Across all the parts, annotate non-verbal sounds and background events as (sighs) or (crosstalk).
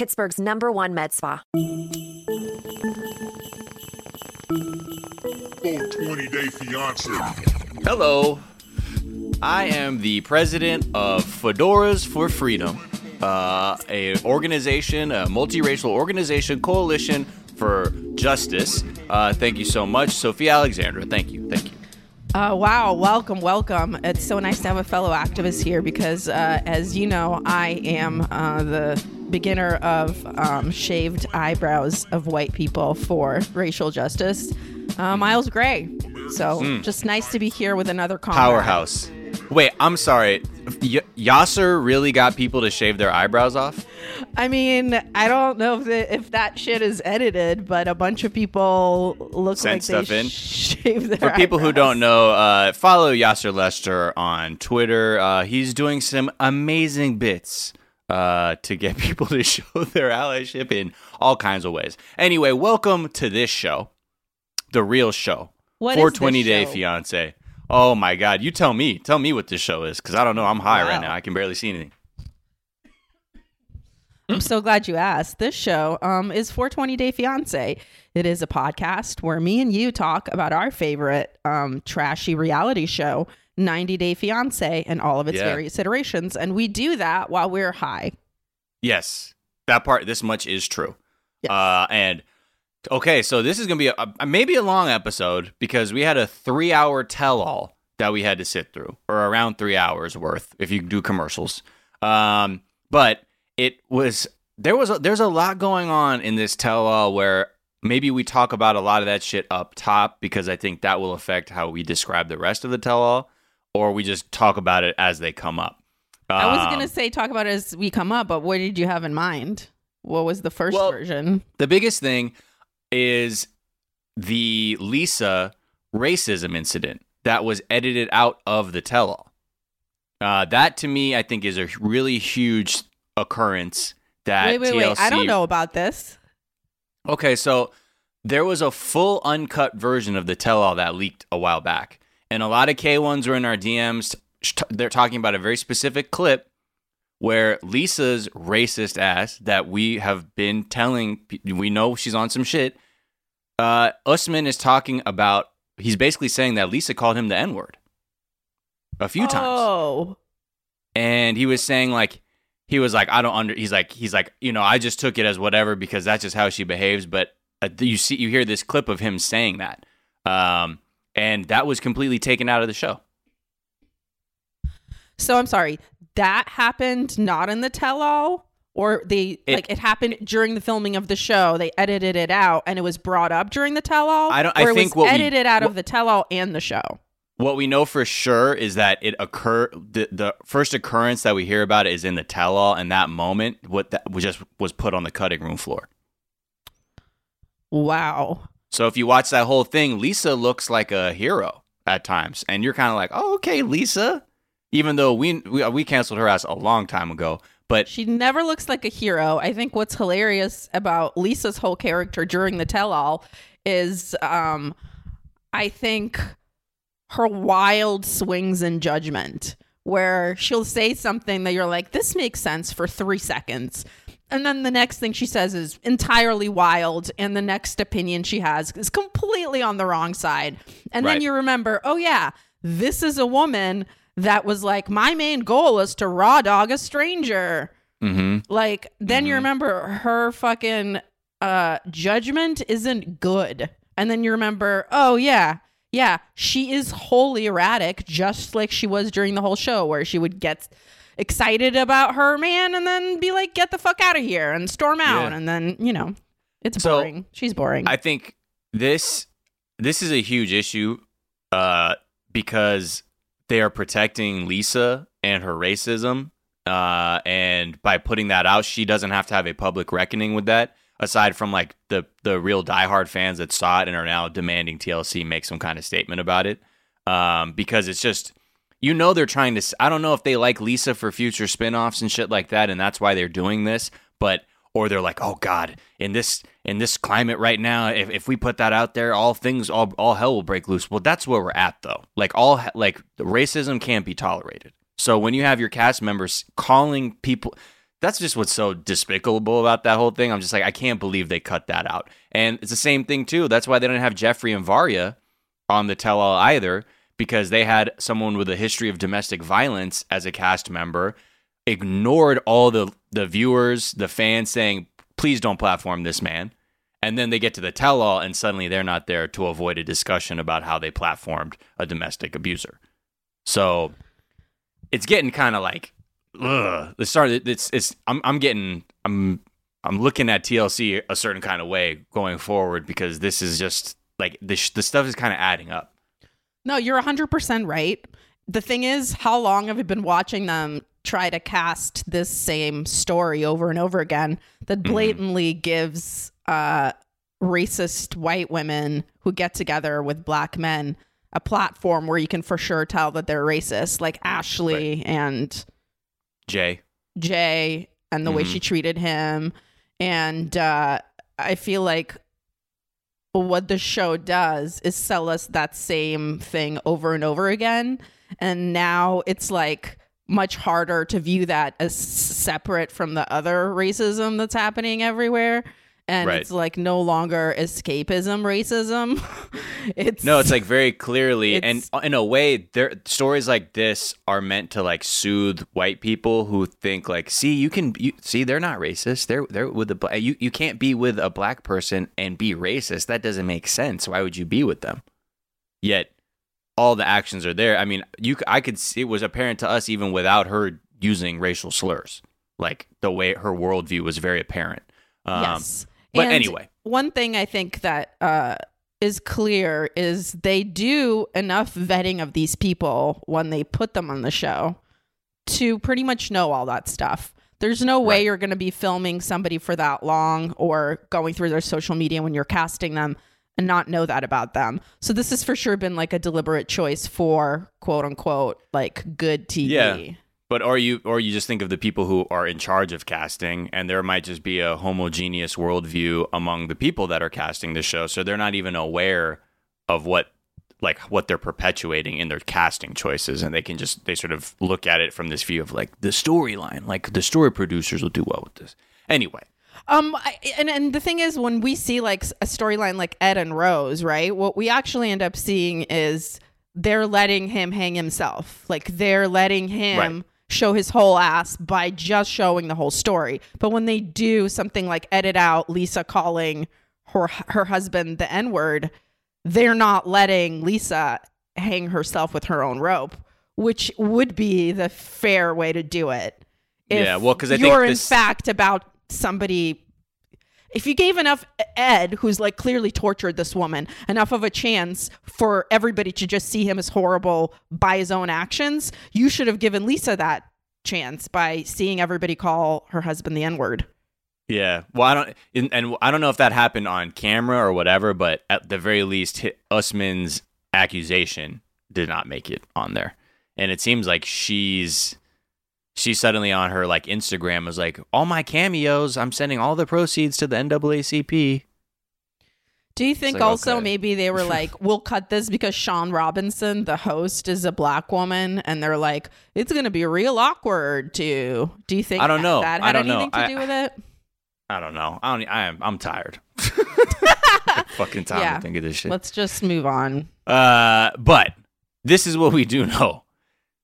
Pittsburgh's number one med spa. 420 Day Fiance. Hello. I am the president of Fedoras for Freedom, uh, a organization, a multiracial organization, coalition for justice. Uh, thank you so much, Sophie Alexandra. Thank you. Thank you. Uh, wow, welcome, welcome. It's so nice to have a fellow activist here because, uh, as you know, I am uh, the beginner of um, shaved eyebrows of white people for racial justice, uh, Miles Gray. So just nice to be here with another comrade. Powerhouse. Wait, I'm sorry. Y- Yassir really got people to shave their eyebrows off? I mean, I don't know if, the, if that shit is edited, but a bunch of people look Sent like stuff they in? shave their For people who don't know, uh, follow Yassir Lester on Twitter. Uh, he's doing some amazing bits uh, to get (laughs) people to show their allyship in all kinds of ways. Anyway, welcome to this show, the real show, What is 420 this Day show? Fiance. Oh my God, you tell me. Tell me what this show is, because I don't know. I'm high right now. I can barely see anything. I'm so glad you asked. This show um, is 420 Day Fiance. It is a podcast where me and you talk about our favorite um, trashy reality show, 90 Day Fiance, and all of its Yeah. various iterations. And we do that while we're high. Yes, that part. This much is true. Yes. Uh, and okay, so this is gonna be a, a- maybe a long episode because we had a three-hour tell-all that we had to sit through, or around three hours worth if you do commercials. Um, but it was there was a, there's a lot going on in this tell-all where maybe we talk about a lot of that shit up top because I think that will affect how we describe the rest of the tell-all, or we just talk about it as they come up. I was Um, going to say talk about it as we come up, but what did you have in mind? What was the first Well, version? The biggest thing is the Lisa racism incident that was edited out of the tell all. Uh, that to me, I think, is a really huge occurrence that Wait, wait, TLC. wait. I don't know about this. Okay, so there was a full uncut version of the tell all that leaked a while back. And a lot of K1s were in our DMs. They're talking about a very specific clip where Lisa's racist ass that we have been telling, we know she's on some shit. Uh, Usman is talking about, he's basically saying that Lisa called him the N word a few times Oh. and he was saying like he was like I don't under he's like he's like you know I just took it as whatever because that's just how she behaves but uh, you see you hear this clip of him saying that um and that was completely taken out of the show So I'm sorry. That happened not in the tell all or they It- like it happened during the filming of the show. They edited it out and it was brought up during the tell all. I don't- I think was what we- edited out what- of the tell all and the show. what we know for sure is that it occur the, the first occurrence that we hear about is in the tell all and that moment what that was just was put on the cutting room floor Wow. so if you watch that whole thing Lisa looks like a hero at times and you're kind of like oh okay Lisa even though we, we we canceled her ass a long time ago but She never looks like a hero. I think what's hilarious about Lisa's whole character during the tell all is um I think her wild swings in judgment where she'll say something that you're like this makes sense for 3 seconds. And then the next thing she says is entirely wild and the next opinion she has is completely on the wrong side. And then you remember oh yeah this is a woman that was like my main goal is to raw dog a stranger mhm. like then Mm-hmm. you remember her fucking uh judgment isn't good and then you remember oh yeah yeah she is wholly erratic just like she was during the whole show where she would get excited about her man and then be like get the fuck out of here and storm out Yeah. and then you know it's So, boring she's boring I think this this is a huge issue uh, because they are protecting Lisa and her racism, uh, and by putting that out, she doesn't have to have a public reckoning with that. aside from like the the real diehard fans that saw it and are now demanding TLC make some kind of statement about it. Um, because it's just you know they're trying to I don't know if they like Lisa for future spin-offs and shit like that and that's why they're doing this, but or they're like, "Oh god, in this in this climate right now, if, if we put that out there, all things all all hell will break loose." Well, that's where we're at though. Like all like racism can't be tolerated. So when you have your cast members calling people that's just what's so despicable about that whole thing. I'm just like, I can't believe they cut that out. And it's the same thing too. That's why they didn't have Geoffrey and Varya on the tell all either, because they had someone with a history of domestic violence as a cast member, ignored all the the viewers, the fans saying, please don't platform this man. And then they get to the tell all and suddenly they're not there to avoid a discussion about how they platformed a domestic abuser. So it's getting kind of like ugh, the start. It's it's I'm I'm getting I'm I'm looking at TLC a certain kind of way going forward because this is just like this the stuff is kind of adding up. No, you're 100% right. The thing is, how long have I been watching them try to cast this same story over and over again that Mm-hmm. blatantly gives uh, racist white women who get together with black men a platform where you can for sure tell that they're racist, like Ashley and Jay, Jay and the way Mhm. she treated him. And uh, I feel like what the show does is sell us that same thing over and over again. And now it's like much harder to view that as separate from the other racism that's happening everywhere. And Right. it's like no longer escapism racism. (laughs) it's no, it's like very clearly, (laughs) and in a way, there stories like this are meant to like soothe white people who think like, see, you can, you see, they're not racist. They're they're with the you you can't be with a black person and be racist. That doesn't make sense. Why would you be with them? Yet all the actions are there. I mean, you I could see it was apparent to us even without her using racial slurs. Like the way her worldview was very apparent. Um, yes. but And anyway. one thing I think that uh, is clear is they do enough vetting of these people when they put them on the show to pretty much know all that stuff. There's no way Right. you're going to be filming somebody for that long or going through their social media when you're casting them and not know that about them. So this has for sure been like a deliberate choice for quote unquote like good TV. Yeah. But or you or you just think of the people who are in charge of casting, and there might just be a homogeneous worldview among the people that are casting the show, so they're not even aware of what like what they're perpetuating in their casting choices, and they can just they sort of look at it from this view of like the storyline, like the story producers will do well with this. Anyway, Um, I, and and the thing is, when we see like a storyline like Ed and Rose, right? What we actually end up seeing is they're letting him hang himself. Like they're letting him Right. show his whole ass by just showing the whole story. But when they do something like edit out Lisa calling her her husband the N word, they're not letting Lisa hang herself with her own rope, which would be the fair way to do it. If Yeah, well, because think you're in this- fact about somebody if you gave enough Ed, who's like clearly tortured this woman, enough of a chance for everybody to just see him as horrible by his own actions, you should have given Lisa that chance by seeing everybody call her husband the N word. Yeah. Well, I don't, and, I don't know if that happened on camera or whatever, but at the very least, Usman's accusation did not make it on there, and it seems like she's she's suddenly on her like Instagram is like all my cameos. I'm sending all the proceeds to the NAACP. Do you think like, also okay. maybe they were like, (laughs) we'll cut this because Shaun Robinson, the host, is a black woman, and they're like, it's gonna be real awkward too. Do you think I don't know. that I had don't know. to I- do with it? I don't know. I don't. I am. I'm tired. (laughs) (laughs) Fucking time Yeah. to think of this shit. Let's just move on. Uh, but this is what we do know.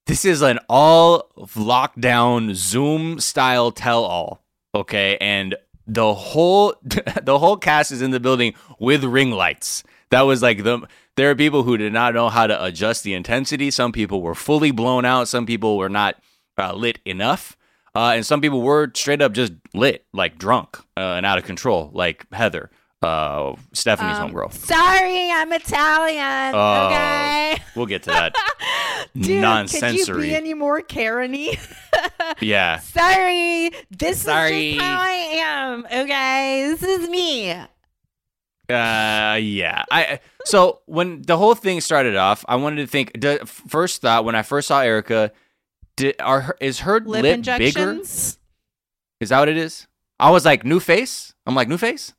This is an all lockdown Zoom style tell all. Okay, and the whole (laughs) the whole cast is in the building with ring lights. That was like the there are people who did not know how to adjust the intensity. Some people were fully blown out. Some people were not uh, lit enough. Uh, and some people were straight up just lit, like drunk uh, and out of control, like Heather. uh, Stephanie's Um, homegirl. Sorry, I'm Italian. Oh, okay. We'll get to that. (laughs) Dude, could you Nonsensory. be any more Karen-y? (laughs) yeah. Sorry, this Sorry. is just how I am. Okay, this is me. Uh, yeah. I so when the whole thing started off, I wanted to think. The first thought when I first saw Erica, did are is her Lip, lip, bigger? injections. Is that what it is? I was like new face. I'm like new face.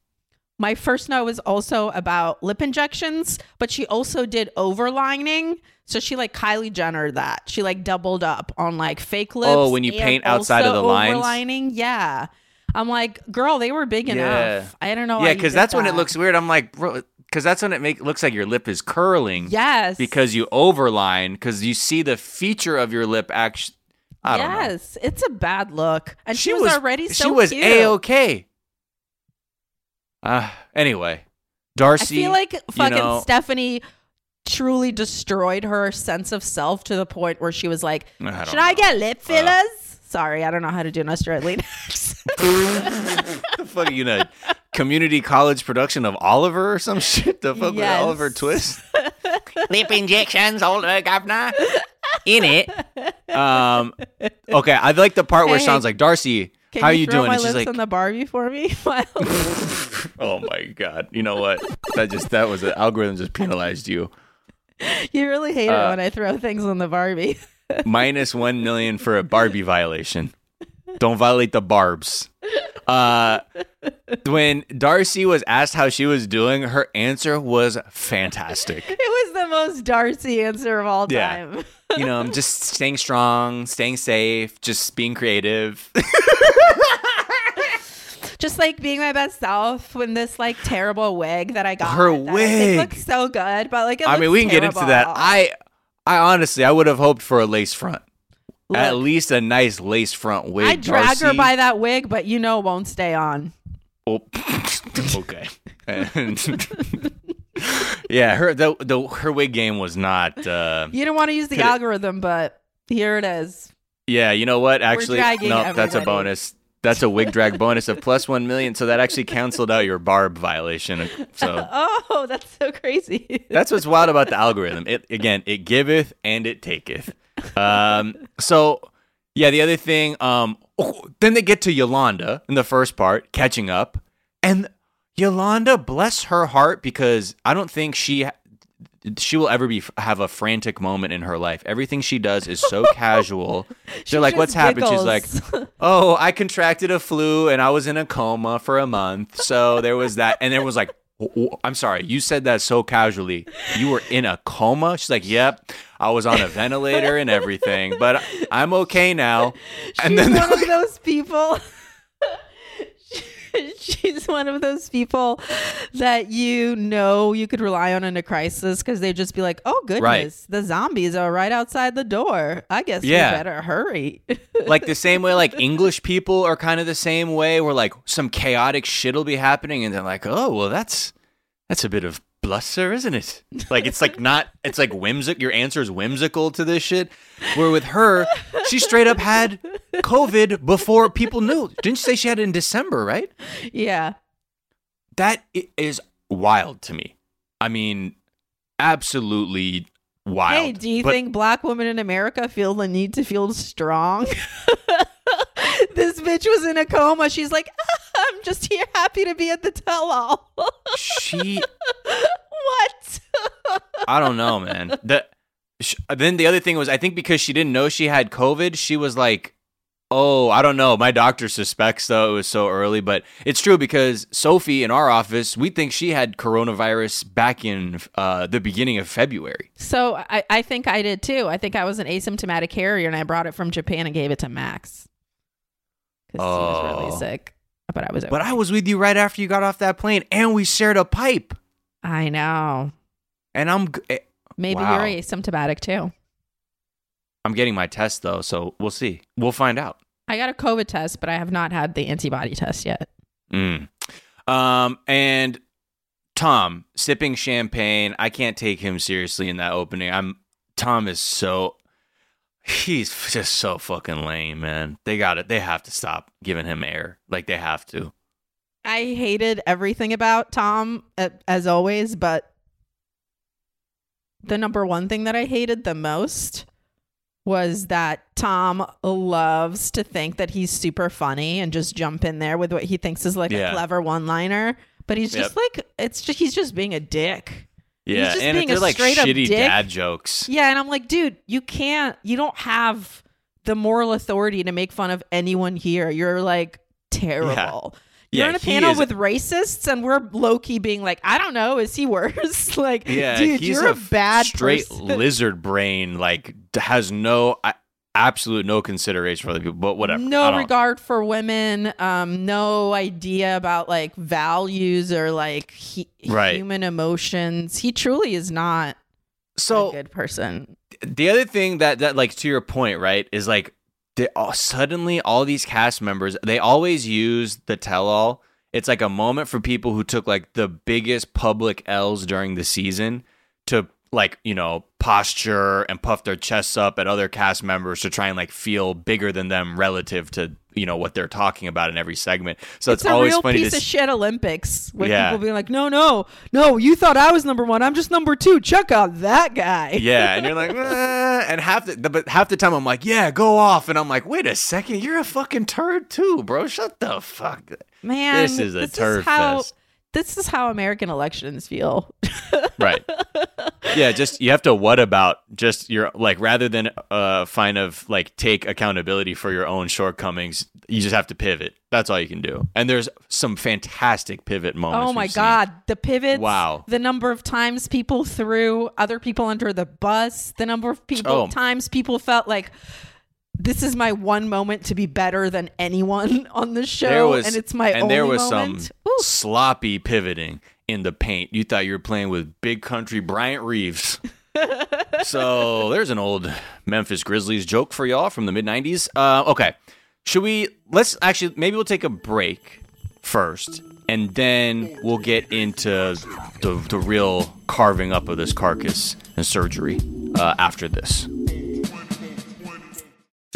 My first note was also about lip injections, but she also did overlining. So she like Kylie Jenner that. She like doubled up on like fake oh, lips. Oh, when you paint outside of the lines? Overlining, yeah. I'm like, girl, they were big Yeah. enough. I don't know. yeah, because that's when it looks weird. I'm like, bro, because that's when it make looks like your lip is curling. Yes. Because you overline, because you see the feature of your lip. Actually, I don't know. yes, it's a bad look, and she, was, already so she was a okay. Uh, anyway, Darcy. I feel like fucking know- Stephanie truly destroyed her sense of self to the point where she was like, I don't "Should I get lip fillers?" Sorry, I don't know how to do an Australian accent. (laughs) the fuck are you in a community college production of Oliver or some shit? The fuck Yes. with Oliver Twist? (laughs) Lip injections, older governor. (laughs) In it. Um. Okay, I like the part where it Hey, sounds like Darcy. Can how you, you throw doing? My lips like, on the Barbie for me. (laughs) (laughs) oh my god. You know what? That just that was the algorithm just penalized you. you really hate Uh, it when I throw things on the Barbie. (laughs) minus one million for a Barbie violation. Don't violate the barbs. Uh, when Darcy was asked how she was doing, her answer was fantastic. it was the most Darcy answer of all Yeah. time. You know, I'm just (laughs) staying strong, staying safe, just being creative. (laughs) Just like being my best self when this like terrible wig that I got. Her that wig. looks so good, but like it I mean, we can get into that. I, I honestly, I would have hoped for a lace front. At least a nice lace front wig. I drag her by that wig, but you know won't stay on. Oh, (laughs) okay. Yeah, her the, the her wig game was not. Uh, You don't want to use the Could it- algorithm, but here it is. yeah, you know what? Actually, no, that's a bonus. That's a wig drag bonus of plus one million. So that actually canceled out your barb violation. So (laughs) Oh, that's so crazy. that's what's wild about the algorithm. It again, it giveth and it taketh. Um, so yeah, the other thing, um, oh, then they get to Yolanda in the first part, catching up, and Yolanda, bless her heart, because I don't think she she will ever be have a frantic moment in her life. Everything she does is so (laughs) casual. They're like, "What's happened?" She's like, (laughs) "Oh, I contracted a flu and I was in a coma for a month." So there was that, and there was like. "W- w- I'm sorry, you said that so casually. You were in a coma? She's like, Yep, I was on a ventilator and everything, but I'm okay now. (laughs) And She's then one of those people. (laughs) She's one of those people that you know you could rely on in a crisis because they'd just be like, "Oh goodness, Right. the zombies are right outside the door. I guess Yeah. we better hurry." (laughs) like the same way like (laughs) English people are kind of the same way where like some chaotic shit will be happening and they're like, "Oh, well that's that's a bit of bluster, isn't it?" Like it's like not it's like whimsical your answer is whimsical to this shit. Where with her, she straight up had COVID before people knew. Didn't you say she had it in December, right? yeah, That is wild to me. I mean, absolutely wild. Hey, do you But- think black women in America feel the need to feel strong? (laughs) this bitch was in a coma. She's like, I'm just here happy to be at the tell all. she (laughs) what? I don't know, man. The sh- then the other thing was I think because she didn't know she had COVID, she was like, "Oh, I don't know. My doctor suspects though it was so early, but it's true because Sophie in our office, we think she had coronavirus back in uh, the beginning of February. So I, I think I did too. I think I was an asymptomatic carrier and I brought it from Japan and gave it to Max. Because he was Oh. really sick. But I was But I was with you right after you got off that plane, and we shared a pipe. I know. And I'm eh, Maybe Wow. you're asymptomatic too. I'm getting my test though, so we'll see. We'll find out. I got a COVID test, but I have not had the antibody test yet. Mm. Um, and Tom sipping champagne. I can't take him seriously in that opening. I'm Tom is so he's just so fucking lame, man. They got it. They have to stop giving him air. Like they have to. I hated everything about Tom as always, but the number one thing that I hated the most was that Tom loves to think that he's super funny and just jump in there with what he thinks is like Yeah. a clever one-liner, but he's just like it's just he's just being a dick. Yeah, and being they're a like shitty dick. dad jokes. Yeah, and I'm like, dude, you can't you don't have the moral authority to make fun of anyone here. You're like terrible. Yeah. You're Yeah, in a panel is- with racists, and we're low key being like, I don't know, is he worse? (laughs) like, Yeah, dude, you're a, bad straight person. (laughs) lizard brain. Like has no a- absolute no consideration for other people. But whatever. No regard for women, um, no idea about like values or like he- Right. human emotions. He truly is not So a good person. the other thing that that like to your point right is like they all, suddenly all these cast members they always use the tell all it's like a moment for people who took like the biggest public l's during the season to like you know posture and puff their chests up at other cast members to try and like feel bigger than them relative to you know what they're talking about in every segment so it's, It's, a always real funny piece to of shit Olympics with Yeah. people being like, no, no, no, you thought I was number one. I'm just number two. Check out that guy. Yeah, and you're like, (laughs) "Eh," and half the but half the time I'm like, yeah, go off, and I'm like, wait a second, you're a fucking turd too, bro. Shut the fuck. Man, This is a turd how, fest. This is how American elections feel. (laughs) Right. Yeah, just you have to what about just your like rather than uh find of like take accountability for your own shortcomings, you just have to pivot. That's all you can do. And there's some fantastic pivot moments. Oh my we've seen. god, the pivots! Wow. the number of times people threw other people under the bus, the number of people Oh. times people felt like this is my one moment to be better than anyone (laughs) on the show, was and it's my and only there was moment. some Ooh. sloppy pivoting in the paint. You thought you were playing with big country Bryant Reeves. (laughs) so there's an old Memphis Grizzlies joke for y'all from the mid '90s. Uh, okay, should we? Let's actually maybe we'll take a break first, and then we'll get into the the real carving up of this carcass and surgery uh, after this.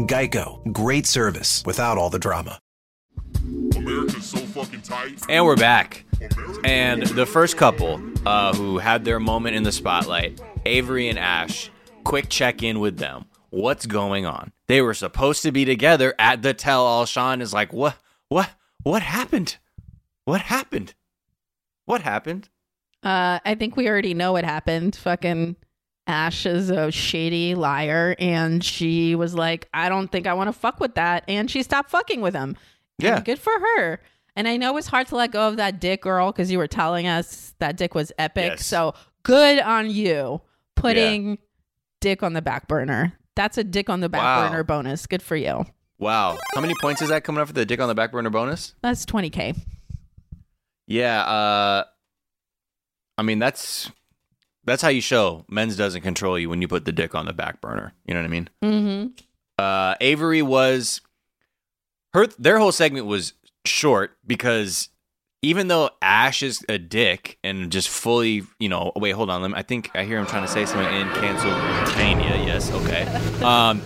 Geico, great service without all the drama. America's so fucking tight. And we're back. And the first couple uh, who had their moment in the spotlight, Avery and Ash, quick check in with them. What's going on? They were supposed to be together at the tell all. Shaun is like, what, what, what happened? What happened? What happened? Uh, I think we already know what happened. Fucking Ash is a shady liar, and she was like, "I don't think I want to fuck with that," and she stopped fucking with him. Yeah. And good for her. And I know it's hard to let go of that dick girl because you were telling us that dick was epic. Yes. So good on you putting dick on the back burner. That's a dick on the back Wow. burner bonus. Good for you. Wow. How many points is that coming up for the dick on the back burner bonus? That's 20K. Yeah, uh I mean that's that's how you show men's doesn't control you when you put the dick on the back burner. You know what I mean? Mm-hmm. Uh Avery was her their whole segment was short because even though Ash is a dick and just fully, you know, wait, hold on, let me, I think I hear him trying to say something in Pennsylvania. Yes, okay. (laughs) Um,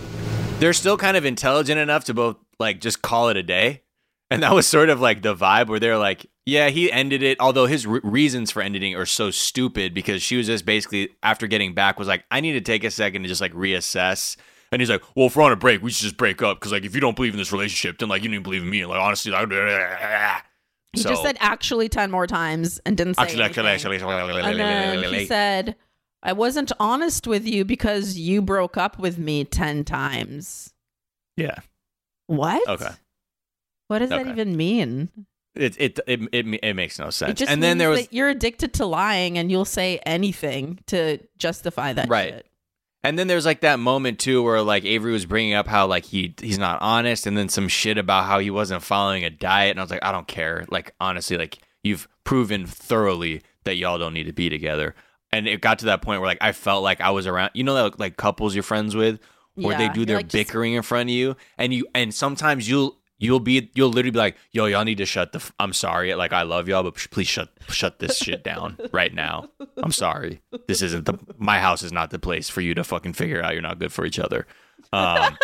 they're still kind of intelligent enough to both like just call it a day, and that was sort of like the vibe where they're like, yeah, he ended it. Although his re- reasons for ending are so stupid because she was just basically after getting back was like, I need to take a second to just like reassess. And he's like, well, if we're on a break, we should just break up because like if you don't believe in this relationship, then like you don't even believe in me. And like honestly, like, (laughs) He So- just said actually 10 more times and didn't say actually, actually, anything. actually, And then he said, I wasn't honest with you because you broke up with me 10 times. yeah. What? Okay. What does that even mean? It it it it, it makes no sense. just And then there was you're addicted to lying and you'll say anything to justify that Right. shit. And then there's like that moment too where like Avery was bringing up how like he he's not honest, and then some shit about how he wasn't following a diet, and I was like, I don't care. Like honestly, like you've proven thoroughly that y'all don't need to be together. And it got to that point where like I felt like I was around, you know, that like couples you're friends with, where they do their like, just- bickering in front of you, and you and sometimes you'll you'll be you'll literally be like, yo, y'all need to shut the. F- I'm sorry, like I love y'all, but please shut shut this shit down right now. I'm sorry. This isn't the my house is not the place for you to fucking figure out you're not good for each other. Um,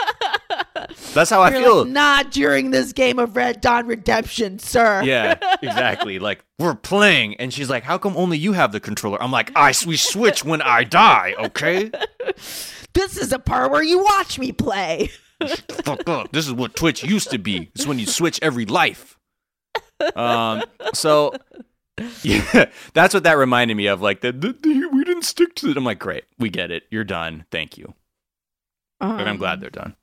that's how I You're feel. like, not during this game of Red Dead Redemption, sir. yeah, exactly. Like we're playing, and she's like, "How come only you have the controller?" I'm like, "I we switch when I die, okay? (laughs) This is a part where you watch me play. Fuck up. This is what Twitch used to be. It's when you switch every life." Um. So. (laughs) Yeah, that's what that reminded me of. Like that, we didn't stick to it. I'm like, great, we get it. You're done. Thank you. And I'm Um, glad they're done.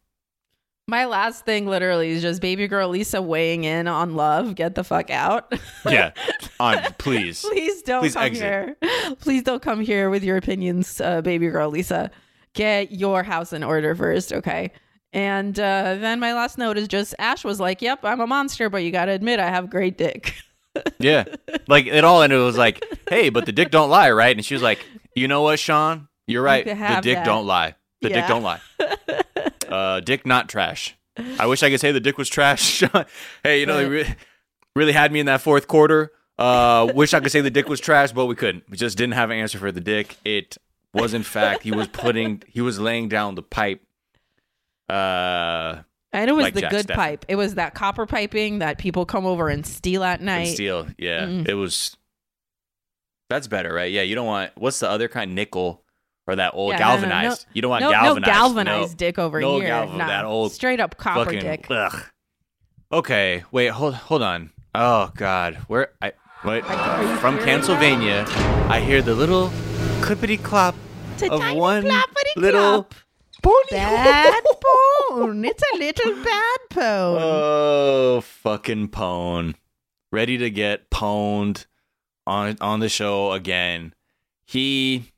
My last thing literally is just baby girl Lisa weighing in on love. Get the fuck out. Yeah, (laughs) on please. Please don't Please come exit. here. Please don't come here with your opinions, uh, baby girl Lisa. Get your house in order first, okay? And uh, then my last note is just Ash was like, "Yep, I'm a monster, but you got to admit I have great dick." (laughs) Yeah. Like it all ended it was like, hey, but the dick don't lie, right? And she was like, you know what, Shaun? You're right. can The dick that." don't lie. The dick don't lie. Uh, dick not trash. I wish I could say the dick was trash, (laughs) Shaun. Hey, you know, they re- really had me in that fourth quarter. Uh, wish I could say the dick was trash, but we couldn't. We just didn't have an answer for the dick. It was in fact he was putting he was laying down the pipe. Uh, And it was Like the Jack good Steffen. pipe. It was that copper piping that people come over and steal at and night. steel. Yeah, Mm. it was. That's better, right? Yeah, you don't want what's the other kind, nickel or that old Yeah, no, no, no. galvanized. You don't want no, galvanized. no galvanized no. dick over No here. galvan- Nah, that old straight up copper fucking, dick. Ugh. Okay, wait, hold hold on. Oh God, where I what you from Pennsylvania? I hear the little clippity clop of one little clop. Pony. Bad pone. (laughs) It's a little bad pone. Oh, fucking pone. Ready to get pwned on on the show again. He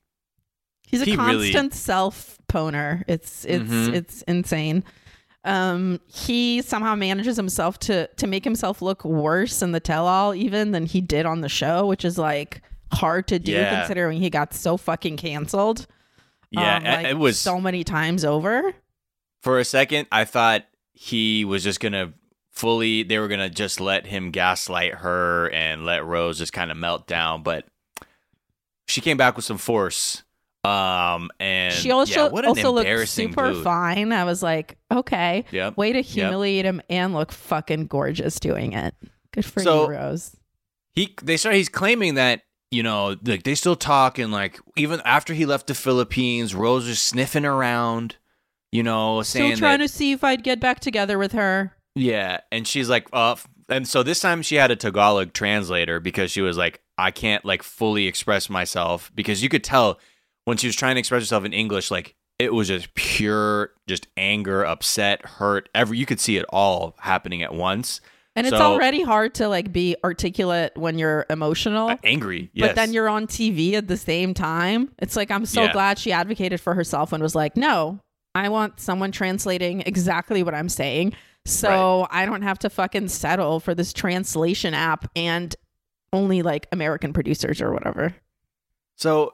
He's a he really- constant self poner. It's it's Mhm. it's insane. Um, he somehow manages himself to to make himself look worse in the tell all even than he did on the show, which is like hard to do Yeah. considering he got so fucking canceled. Yeah, um, it- like, it was so many times over. for a second I thought he was just to fully they were to just let him gaslight her and let Rose just kind of melt down, but she came back with some force. Um and she also yeah, also looked super dude. fine. I was like, okay, Yep. way to humiliate him and look fucking gorgeous doing it. Good for So- you, Rose. he they start he's claiming that you know like they still talk and like even after he left the Philippines, Rose was sniffing around, you know, saying Still trying that, to see if I'd get back together with her. yeah, and she's like, uh, and so this time she had a Tagalog translator because she was like, I can't like fully express myself because you could tell when she was trying to express herself in English, like it was just pure, just anger, upset, hurt. Every you could see it all happening at once. And it's So- already hard to like be articulate when you're emotional. Uh, angry, yes. But then you're on TV at the same time. It's like I'm so Yeah. glad she advocated for herself and was like, "No, I want someone translating exactly what I'm saying." So I don't have to fucking settle for this translation app and only like American producers or whatever. So,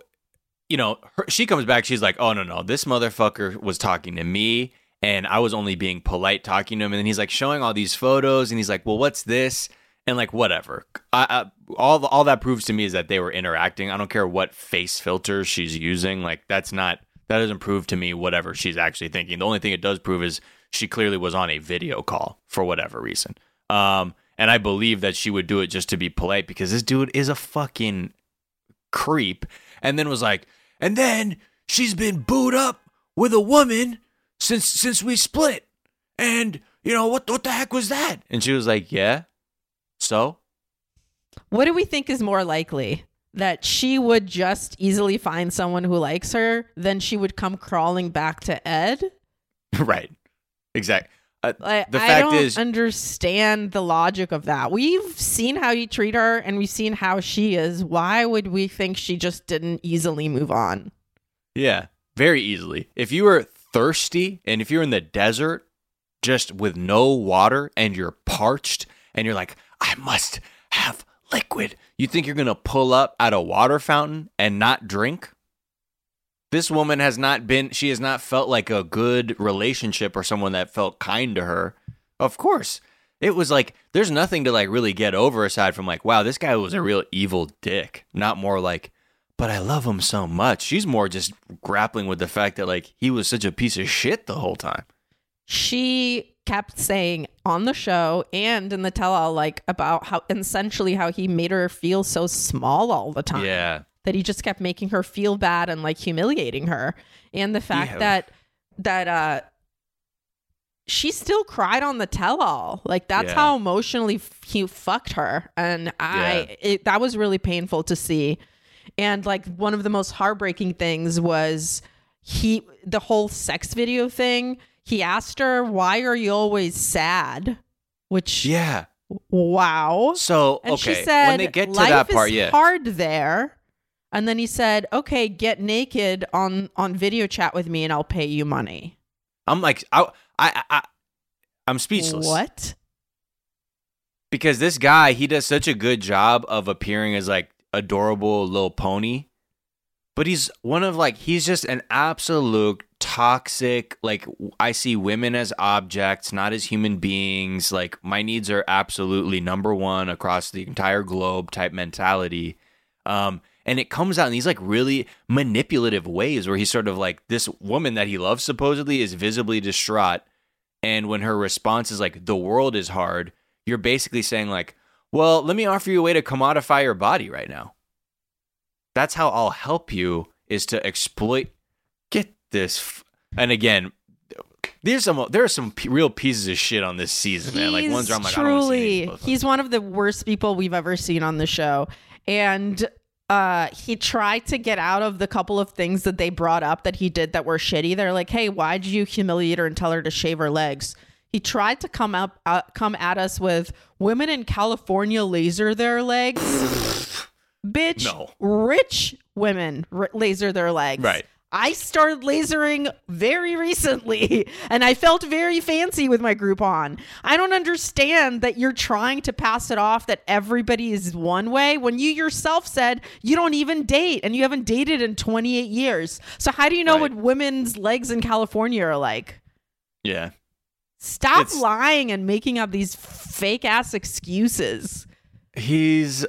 you know, her, she comes back. She's like, "Oh no, no, this motherfucker was talking to me, and I was only being polite talking to him." And then he's like showing all these photos, and he's like, "Well, what's this?" And like, whatever. I, I, all all that proves to me is that they were interacting. I don't care what face filters she's using. Like, that's not that doesn't prove to me whatever she's actually thinking. The only thing it does prove is she clearly was on a video call for whatever reason. Um, and I believe that she would do it just to be polite because this dude is a fucking creep and then was like and then she's been booed up with a woman since since we split and you know what what the heck was that and she was like yeah so What do we think is more likely? That she would just easily find someone who likes her, then she would come crawling back to Ed? (laughs) right. Exactly. Uh, Like, the I fact don't is, understand the logic of that. We've seen how you treat her and we've seen how she is. Why would we think she just didn't easily move on? yeah, very easily. If you were thirsty and if you're in the desert just with no water and you're parched and you're like, I must have liquid, you think you're going to pull up at a water fountain and not drink? This woman has not been, she has not felt like a good relationship or someone that felt kind to her. Of course. It was like, there's nothing to like really get over aside from like, wow, this guy was a real evil dick. Not more like, but I love him so much. She's more just grappling with the fact that like he was such a piece of shit the whole time. She kept saying on the show and in the tell all like about how essentially how he made her feel so small all the time. Yeah. that he just kept making her feel bad and like humiliating her and the fact Yeah. that that uh she still cried on the tell-all like that's Yeah. how emotionally f- he fucked her and i it, that was really painful to see and like one of the most heartbreaking things was he the whole sex video thing he asked her why are you always sad which Yeah. wow So and okay, she said, when they get to Life that part, is yeah, hard there. And then he said, okay, get naked on, on video chat with me and I'll pay you money. I'm like, I, I, I, I'm speechless. What? Because this guy, he does such a good job of appearing as like adorable little pony, but he's one of like he's just an absolute toxic. Like I see women as objects, not as human beings. Like my needs are absolutely number one across the entire globe type mentality. Um, and it comes out in these like really manipulative ways where he's sort of like this woman that he loves supposedly is visibly distraught and when her response is like the world is hard you're basically saying like well let me offer you a way to commodify your body right now that's how i'll help you is to exploit get this f- and again there's some there are some p- real pieces of shit on this season man like ones where i'm like I don't wanna see truly, he's one of the worst people we've ever seen on the show. And uh, he tried to get out of the couple of things that they brought up that he did that were shitty. They're like, hey, why'd you humiliate her and tell her to shave her legs? He tried to come up, uh, come at us with women in California laser their legs. (laughs) Bitch, No. rich women r- laser their legs. Right. I started lasering very recently (laughs) and I felt very fancy with my Groupon. I don't understand that you're trying to pass it off that everybody is one way when you yourself said you don't even date and you haven't dated in 28 years. So how do you know Right. what women's legs in California are like? yeah Stop It's- lying and making up these fake ass excuses. he's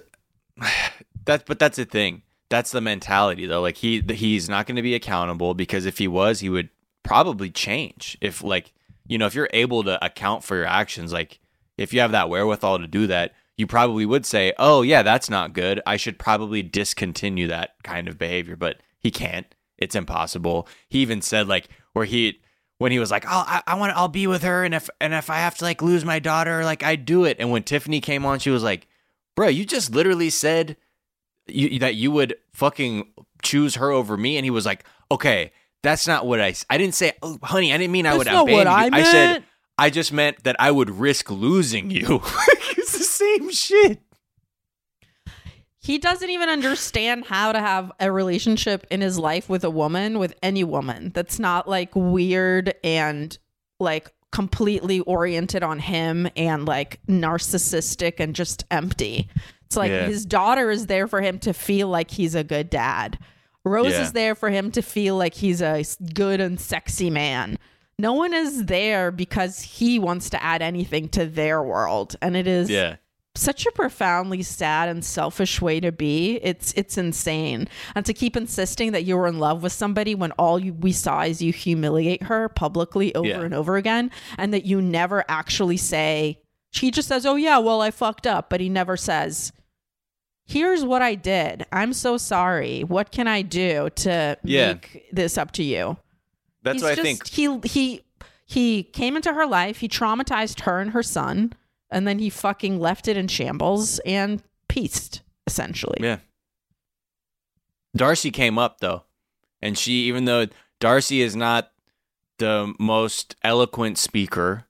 (sighs) that but that's the thing. That's the mentality though. Like he he's not going to be accountable because if he was he would probably change. If like you know if you're able to account for your actions like if you have that wherewithal to do that you probably would say oh yeah that's not good. I should probably discontinue that kind of behavior. But he can't. It's impossible. He even said like where he when he was like, "Oh, I, I want, I'll be with her, and if and if I have to like lose my daughter, like I do it." And when Tiffany came on, she was like, "Bro, you just literally said you, that you would fucking choose her over me," and he was like, "Okay, that's not what I I didn't say, oh, honey. I didn't mean I That's would abandon I you. I said. I just meant that I would risk losing you. (laughs) it's the same shit. He doesn't even understand how to have a relationship in his life with a woman, with any woman that's not like weird and like completely oriented on him and like narcissistic and just empty. It's like Yeah. his daughter is there for him to feel like he's a good dad. Rose Yeah. is there for him to feel like he's a good and sexy man. No one is there because he wants to add anything to their world. And it is Yeah. Such a profoundly sad and selfish way to be. It's it's insane. And to keep insisting that you were in love with somebody when all you, we saw is you humiliate her publicly over Yeah. and over again and that you never actually say she just says, "Oh yeah, well I fucked up," but he never says, "Here's what I did. I'm so sorry. What can I do to Yeah. make this up to you?" That's He's what I think. He he he came into her life. He traumatized her and her son, and then he fucking left it in shambles and pieced essentially. Yeah. Darcy came up though, and she even though Darcy is not the most eloquent speaker,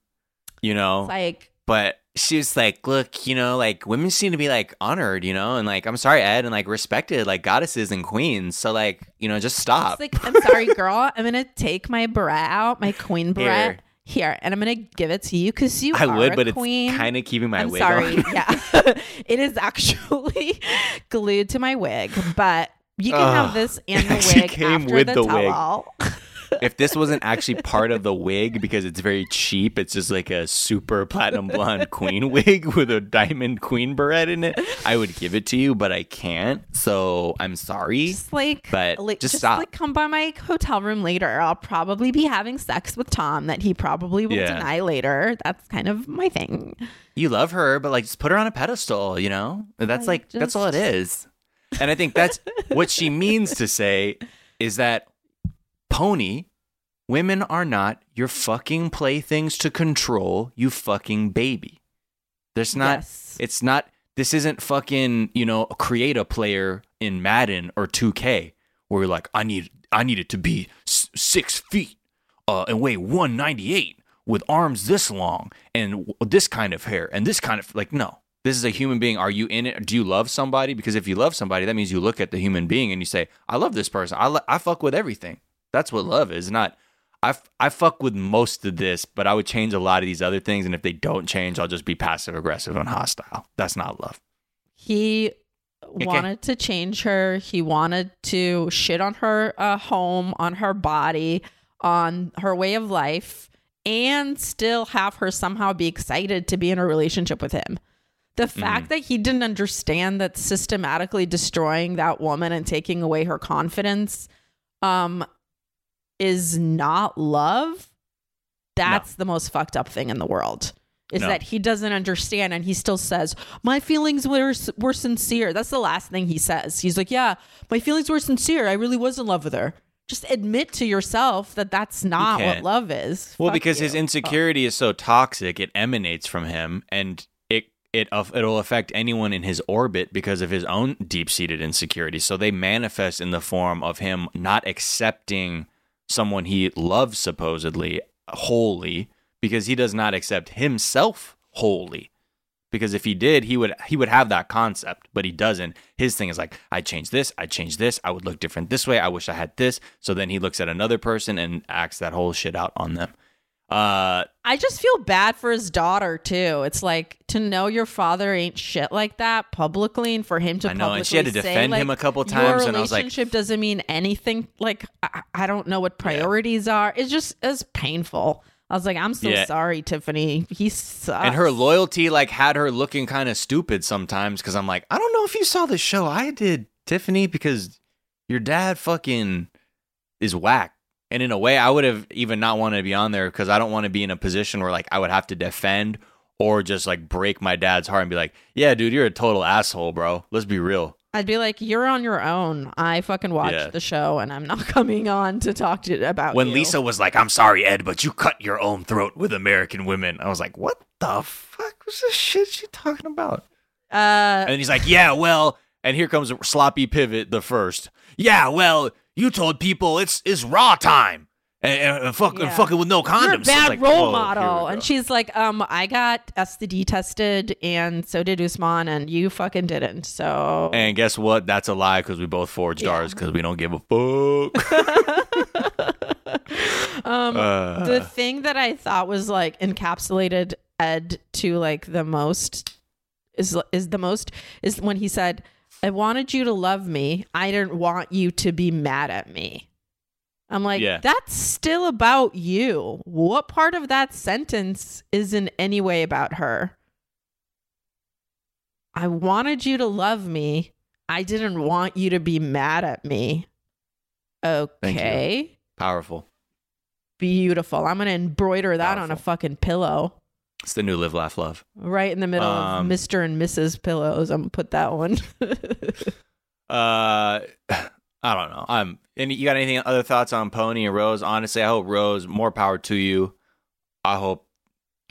you know, like but she was like, look, you know, like women seem to be like honored, you know, and like I'm sorry, Ed, and like respected like goddesses and queens. So like, you know, just stop. It's like, I'm sorry, girl. I'm gonna take my bra out, my queen bra. (laughs) Here. Here, and I'm gonna give it to you because you I are would, but queen. it's kind of keeping my I'm wig sorry. on. yeah, (laughs) it is actually (laughs) glued to my wig, but you can have this and the (laughs) wig came after with the, the wig. (laughs) if this wasn't actually part of the wig because it's very cheap, it's just like a super platinum blonde queen wig with a diamond queen beret in it, I would give it to you, but I can't. So I'm sorry. Just like, But like, just just stop. like come by my hotel room later. I'll probably be having sex with Tom that he probably will Yeah. deny later. That's kind of my thing. You love her, but like just put her on a pedestal, you know? That's I like that's all it is. And I think that's what she means to say is that pony women are not your fucking playthings to control, you fucking baby. There's not Yes. it's not this isn't fucking, you know, create a player in Madden or 2K where you're like I need I need it to be s- 6 feet uh, and weigh 198 with arms this long and this kind of hair and this kind of like no. This is a human being. Are you in it? Do you love somebody? Because if you love somebody that means you look at the human being and you say i love this person. I, lo- I fuck with everything that's what love is not I, I fuck with most of this but i would change a lot of these other things and if they don't change i'll just be passive aggressive and hostile that's not love He wanted to change her. He wanted to shit on her uh, home, on her body, on her way of life, and still have her somehow be excited to be in a relationship with him. The fact that he didn't understand that systematically destroying that woman and taking away her confidence um is not love. That's the most fucked up thing in the world. Is No. that he doesn't understand and he still says, "My feelings were were sincere." That's the last thing he says. He's like, "Yeah, my feelings were sincere. I really was in love with her." Just admit to yourself that that's not what love is. Well, Fuck because his you. insecurity is so toxic, it emanates from him, and it it it'll affect anyone in his orbit because of his own deep seated insecurity. So they manifest in the form of him not accepting someone he loves supposedly wholly because he does not accept himself wholly. Because if he did, he would he would have that concept, but he doesn't. His thing is like, I change this, I change this, I would look different this way. I wish I had this. So then he looks at another person and acts that whole shit out on them. Uh, I just feel bad for his daughter too. It's like to know your father ain't shit like that publicly, and for him to I know, publicly and she had to say, defend him like, a couple times, and I was like- relationship doesn't mean anything. Like I, I don't know what priorities are. It's just as painful. I was like, I'm so Yeah. sorry, Tiffany. He sucks. and her loyalty like had her looking kind of stupid sometimes because I'm like, I don't know if you saw the show I did, Tiffany, because your dad fucking is whack. And in a way, I would have even not wanted to be on there because I don't want to be in a position where like I would have to defend or just like break my dad's heart and be like, yeah, dude, you're a total asshole, bro. Let's be real. I'd be like, you're on your own. I fucking watched Yeah. the show, and I'm not (laughs) coming on to talk to about When you. Lisa was like, I'm sorry, Ed, but you cut your own throat with American women, I was like, what the fuck was this shit she talking about? Uh, And he's like, yeah, well, and here comes sloppy pivot the first. Yeah, well, you told people it's it's raw time and, and, and fuck, and Yeah. fucking with no condoms. You're a bad like, role model. And she's like, um, I got STD tested and so did Usman and you fucking didn't. So And guess what? That's a lie because we both forged Yeah. ours because we don't give a fuck. (laughs) (laughs) um Uh. the thing that I thought was like encapsulated Ed to like the most is is the most is when he said, I wanted you to love me. I didn't want you to be mad at me. I'm like, Yeah. that's still about you. What part of that sentence is in any way about her? I wanted you to love me. I didn't want you to be mad at me. Okay. Powerful. Beautiful. I'm going to embroider that on a fucking pillow It's the new live, laugh, love. right in the middle Um, of Mr. and Mrs. pillows. I'm to put that one. (laughs) Uh, I don't know. I'm. Any, you got anything other thoughts on Pony and Rose? Honestly, I hope Rose more power to you. I hope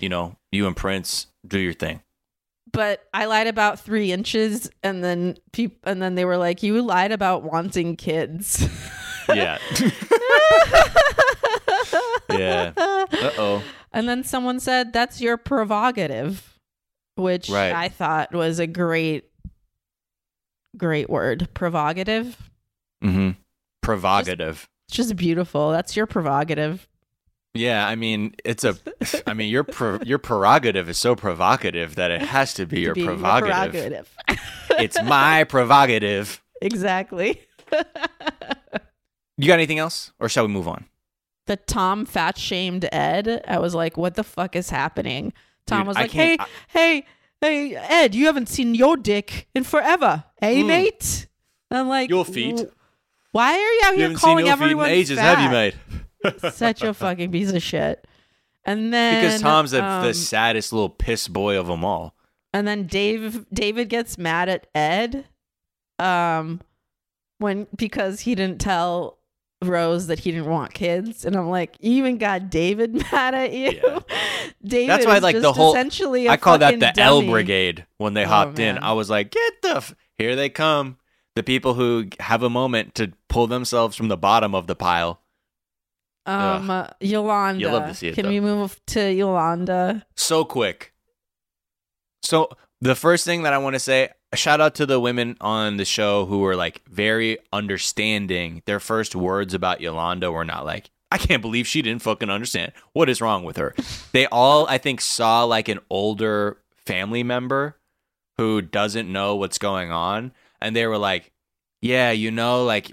you know you and Prince do your thing. but I lied about three inches, and then peop- and then they were like, "You lied about wanting kids." Yeah. (laughs) (laughs) yeah. Uh oh. And then someone said, "That's your prerogative," which Right. I thought was a great, great word. Prerogative. Mm-hmm. Provocative. It's just beautiful. That's your prerogative. Yeah, I mean, it's a. (laughs) I mean, your your prerogative is so provocative that it has to be your Be your prerogative. it's my prerogative. (laughs) exactly. (laughs) You got anything else, or shall we move on? The Tom fat shamed Ed. I was like, what the fuck is happening? Tom Dude, was I like, hey, can't- hey, hey, Ed, you haven't seen your dick in forever, eh, Mm. mate? I'm like, Your feet. Why are you out You here calling your feet in everyone ages, fat? have you, mate? (laughs) Such a fucking piece of shit. And then Because Tom's the, um, the saddest little piss boy of them all. And then Dave David gets mad at Ed um when because he didn't tell Rose that he didn't want kids and I'm like you even got David (laughs) mad at you. Yeah. (laughs) David That's why, is like the whole. essentially I call that the L. Brigade when they Oh, hopped in. I was like, get the f- here they come, the people who have a moment to pull themselves from the bottom of the pile. Um uh, Yolanda. You love to see it, Can though. we move to Yolanda? so quick. So the first thing that I want to say, a shout out to the women on the show who were like very understanding. Their first words about Yolanda were not like, I can't believe she didn't fucking understand. What is wrong with her? they all, I think, saw like an older family member who doesn't know what's going on. And they were like, Yeah, you know, like,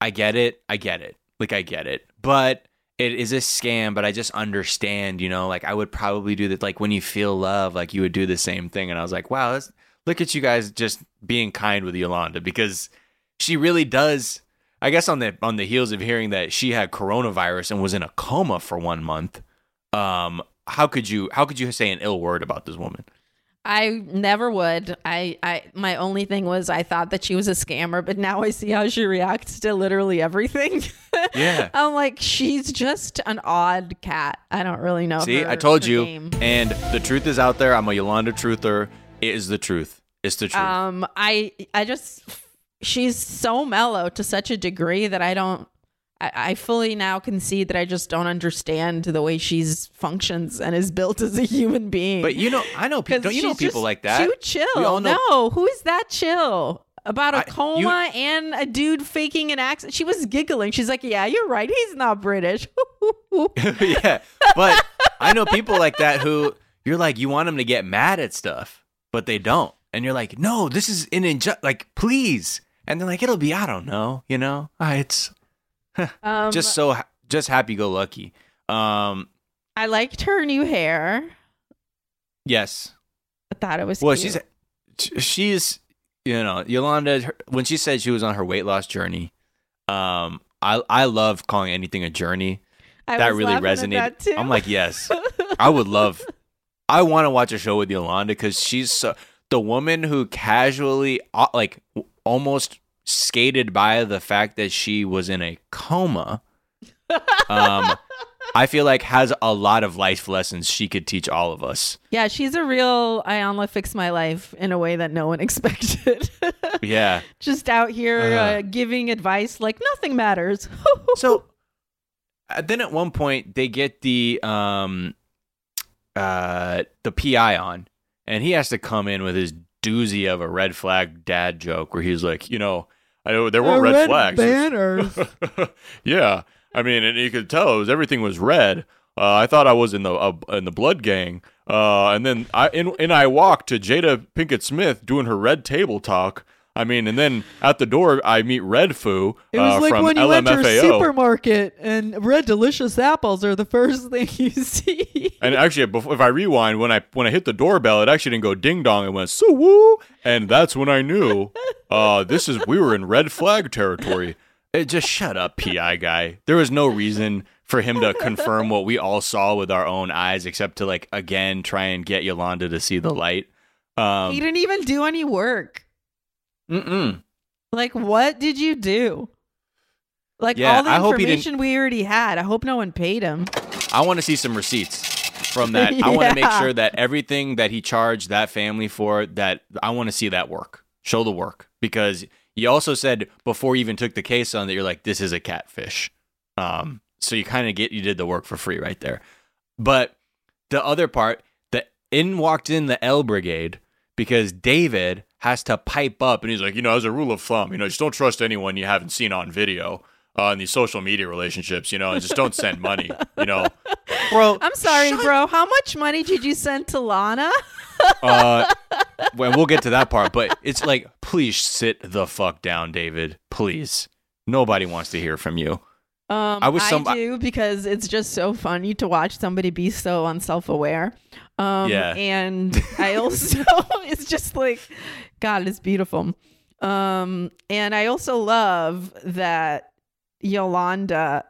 I get it. I get it. Like, I get it. But it is a scam, but I just understand, you know, like I would probably do that. Like when you feel love, like you would do the same thing. And I was like, wow, that's, look at you guys just being kind with Yolanda because she really does. I guess on the on the heels of hearing that she had coronavirus and was in a coma for one month, um, how could you how could you say an ill word about this woman? I never would. I, I my only thing was I thought that she was a scammer, but now I see how she reacts to literally everything. (laughs) Yeah. I'm like, she's just an odd cat. I don't really know. See, her- I told you, name. and the truth is out there. I'm a Yolanda truther. It is the truth. It's the truth. Um, I I just she's so mellow to such a degree that I don't. I, I fully now concede that I just don't understand the way she's functions and is built as a human being. but you know, I know people. (laughs) you know people like that? Too chill. We all know- No, who is that chill? About a I- coma and a dude faking an accent. She was giggling. She's like, "Yeah, you're right. He's not British." (laughs) (laughs) yeah, but I know people like that who you're like, you want them to get mad at stuff, but they don't, and you're like, no, this is an inju like, please, and they're like, it'll be, I don't know, you know, Ah, it's (laughs) um, just so ha- just happy go lucky. Um, I liked her new hair. yes, I thought it was well, cute. she's she's you know Yolanda her- when she said she was on her weight loss journey. Um, I I love calling anything a journey. I that was really laughing at resonated. that too. I'm like, yes, (laughs) I would love. I want to watch a show with Yolanda because she's so, the woman who casually, uh, like, almost skated by the fact that she was in a coma. (laughs) Um, I feel like has a lot of life lessons she could teach all of us. Yeah, she's a real Iyanla fix my life in a way that no one (laughs) expected. (laughs) Yeah. Just out here uh, Uh. giving advice like nothing matters. So uh, then at one point they get the um uh the PI on and he has to come in with his doozy of a red flag dad joke where he's like, you know, I know there weren't red, flags. banners. (laughs) yeah. I mean, and you could tell it was everything was red. Uh, I thought I was in the uh, in the blood gang, uh, and then I in, and I walked to Jada Pinkett Smith doing her red table talk. I mean, and then at the door I meet Redfoo It was uh, like from when you enter a supermarket and red delicious apples are the first (laughs) thing you see. And actually, if I rewind, when I when I hit the doorbell, it actually didn't go ding dong. It went so woo, and that's when I knew (laughs) uh, this is we were in red flag territory. It just shut up, PI guy. There was no reason for him to confirm what we all saw with our own eyes, except to like again try and get Yolanda to see the light. Um, he didn't even do any work. Mm-mm. Like, what did you do? Like Yeah, all the I hope he didn't- information we already had. I hope no one paid him. I want to see some receipts. from (laughs) that. I want to make sure that everything that he charged that family for, that I want to see that work. Show the work because you also said before you even took the case on that you're like this is a catfish. Um, so you kind of get you did the work for free right there. But the other part, the in walked in the L Brigade because David has to pipe up and he's like, you know, as a rule of thumb, you know, just don't trust anyone you haven't seen on video uh, in these social media relationships, you know, and just don't send money, you know. (laughs) Bro, I'm sorry, bro. How much money did you send to Lana? (laughs) uh, well, we'll get to that part, but it's like, please sit the fuck down, David. Please. Nobody wants to hear from you. Um, I I, was some- do because it's just so funny to watch somebody be so unself-aware. Um, Yeah. and I (laughs) also it's just like, God, it's beautiful. Um, and I also love that Yolanda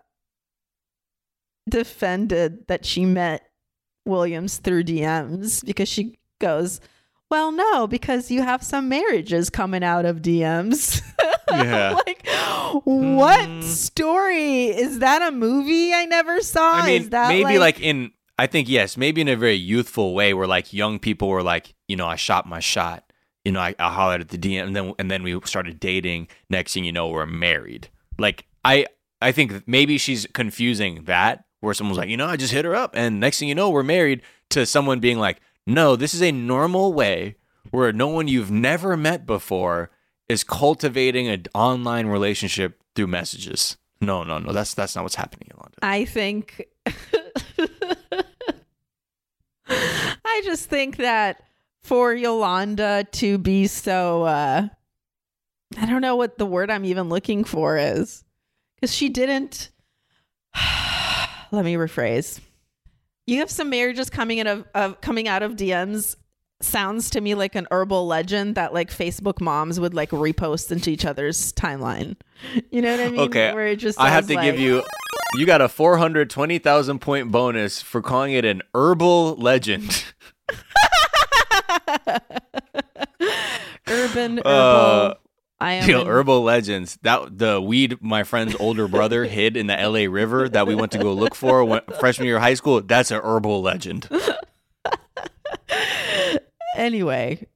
defended that she met Williams through DMs because she goes, "Well, no, because you have some marriages coming out of DMs." (laughs) Yeah. like, what Hmm. story is that? A movie I never saw? I mean, is that maybe like, like, in, I think, yes, maybe in a very youthful way where like young people were like, you know, I shot my shot. You know, I, I hollered at the DM and then, and then we started dating. Next thing you know, we're married. Like, I, I think maybe she's confusing that where someone's like, you know, I just hit her up. And next thing you know, we're married to someone being like, no, this is a normal way where no one you've never met before is cultivating an online relationship through messages. No, no, no. That's that's not what's happening, Yolanda. I think (laughs) I just think that for Yolanda to be so uh I don't know what the word I'm even looking for is cuz she didn't (sighs) Let me rephrase. You have some marriages coming in of, of coming out of DMs sounds to me like an herbal legend that like Facebook moms would like repost into each other's timeline. You know what I mean? Okay, Where it just I have to give you. You got a four hundred twenty thousand point bonus for calling it an herbal legend. (laughs) urban herbal. Uh, I am an- herbal legends. That the weed my friend's older brother hid in the L.A. River that we went to go look for when, freshman year of high school. That's an herbal legend. Anyway,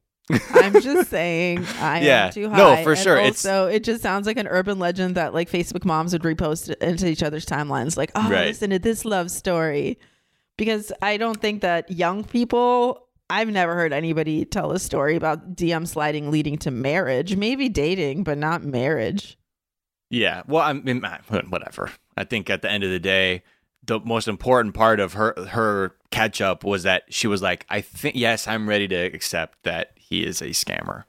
I'm just (laughs) saying I Yeah. am too high. No, for And sure. It's- Also, it just sounds like an urban legend that like Facebook moms would repost into each other's timelines. Like, oh, Right. listen to this love story. Because I don't think that young people. I've never heard anybody tell a story about DM sliding leading to marriage. Maybe dating, but not marriage. Yeah. Well, I mean, whatever. I think at the end of the day, the most important part of her her catch up was that she was like, I think yes, I'm ready to accept that he is a scammer.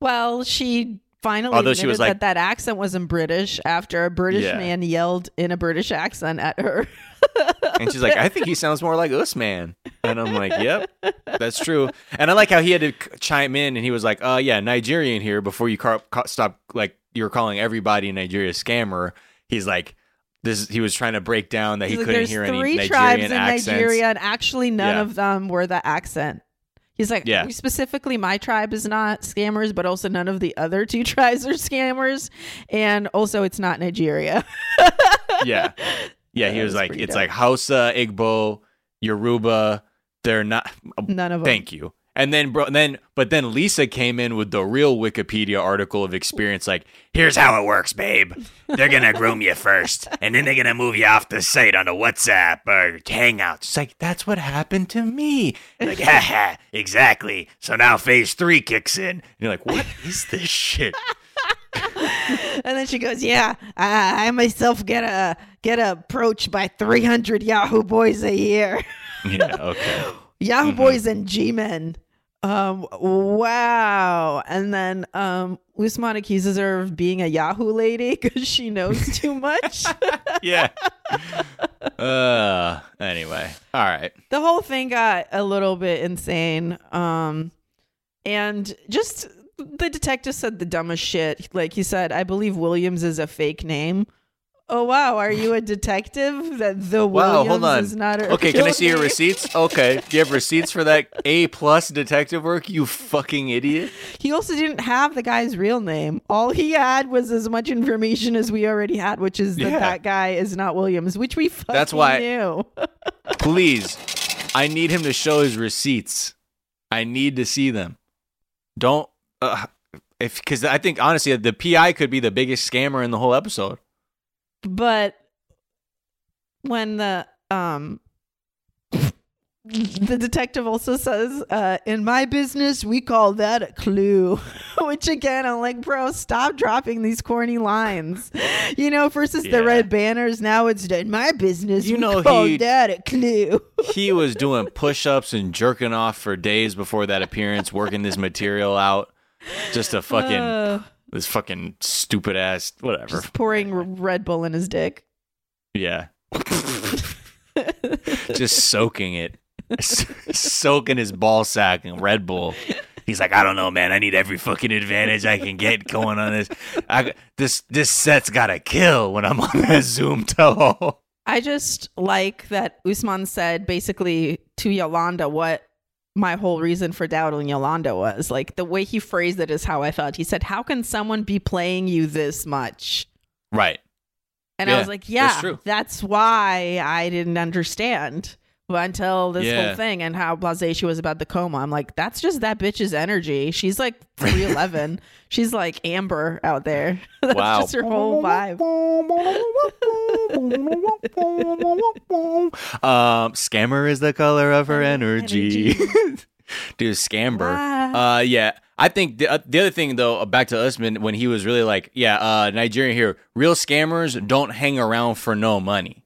Well, she finally Although admitted she was like- that that accent wasn't British after a British Yeah. man yelled in a British accent at her. (laughs) And she's like, I think he sounds more like us, man. And I'm like, Yep, that's true. And I like how he had to c- chime in, and he was like, Uh, yeah, Nigerian here. Before you car- ca- stop, like you were calling everybody in Nigeria a scammer. He's like, this. He was trying to break down that he He's like, couldn't There's hear three any tribes Nigerian in accents. Nigeria, and actually none Yeah. of them were the accent. He's like, Yeah. specifically, my tribe is not scammers, but also none of the other two (laughs) tribes are scammers, and also it's not Nigeria. (laughs) yeah, (laughs) yeah. He was was like, it's dope. like Hausa, Igbo, Yoruba. They're not. None of them. Thank you. And then, bro, and then, but then Lisa came in with the real Wikipedia article of experience. Like, here's how it works, babe. They're gonna groom you first, and then they're gonna move you off the site onto WhatsApp or Hangouts. It's like that's what happened to me. Like, (laughs) haha, exactly. So now phase three kicks in. And you're like, what is this shit? (laughs) And then she goes, "Yeah, I, I myself get a get approached by 300 Yahoo boys a year, Yeah, okay. (laughs) Yahoo Mm-hmm. boys and G-men." Um, wow. And then um, Usman accuses her of being a Yahoo lady (laughs) because she knows too much. (laughs) Yeah. Uh. Anyway. All right. the whole thing got a little bit insane. Um, and just the detective said the dumbest shit. Like he said, I believe Williams is a fake name. Oh wow, are you a detective? That the Wow, Williams hold on. is not a Okay, can I see your receipts? (laughs) Okay, do you have receipts for that A plus detective work? You fucking idiot! He also didn't have the guy's real name. All he had was as much information as we already had, which is that Yeah. that guy is not Williams, which we fucking That's why- knew. (laughs) Please, I need him to show his receipts. I need to see them. Don't uh, if because I think honestly the PI could be the biggest scammer in the whole episode. But when the um (laughs) the detective also says, uh, in my business, we call that a clue. (laughs) Which again, I'm like, bro, stop dropping these corny lines. You know, first it's Yeah. the red banners, now it's in my business, You know call he- that a clue. (laughs) He was doing push-ups and jerking off for days before that appearance, working this material out. Just a fucking Uh, this fucking stupid ass whatever. just pouring Red Bull in his dick. Yeah. (laughs) Just soaking it. Soaking his ball sack in Red Bull. He's like, I don't know, man. I need every fucking advantage I can get going on this. I, this this set's gotta kill when I'm on that Zoom toe. I just like that Usman said basically to Yolanda what my whole reason for doubting Yolanda was. Like the way he phrased it is how I felt. He said, How can someone be playing you this much? Right. And I was like, that's Yeah, true. that's why I didn't understand until this Yeah. whole thing and how blase she was about the coma. I'm like, that's just that bitch's energy. She's like 311. (laughs) She's like Amber out there. (laughs) that's Wow. just her whole vibe. (laughs) um, scammer is the color of her energy. Dude, scamber. Wow. Uh, yeah. I think the, uh, the other thing though, uh, back to Usman when he was really like, yeah, uh, Nigerian here, real scammers don't hang around for no money.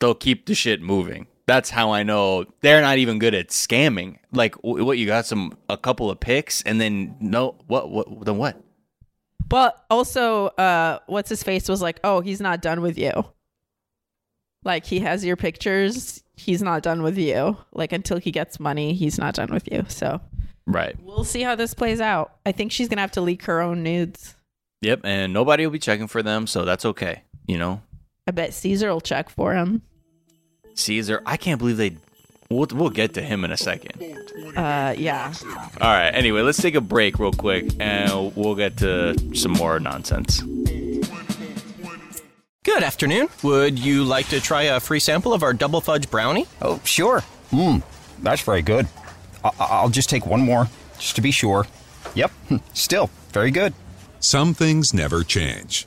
They'll keep the shit moving. That's how I know they're not even good at scamming. Like, what you got some a couple of picks and then no, what, what, then what? But also, uh, what's his face was like, "Oh, he's not done with you." Like he has your pictures, he's not done with you. Like until he gets money, he's not done with you. So Right. we'll see how this plays out. I think she's gonna have to leak her own nudes. Yep. And nobody will be checking for them, so that's okay. You know, I bet Caesar will check for him. Caesar. I can't believe they. We'll, we'll get to him in a second. Uh, yeah. All right. Anyway, let's take a break real quick, and we'll get to some more nonsense. Good afternoon. Would you like to try a free sample of our double fudge brownie? Oh, sure. Mmm, that's very good. I- I'll just take one more, just to be sure. Yep, (laughs) still very good. Some things never change,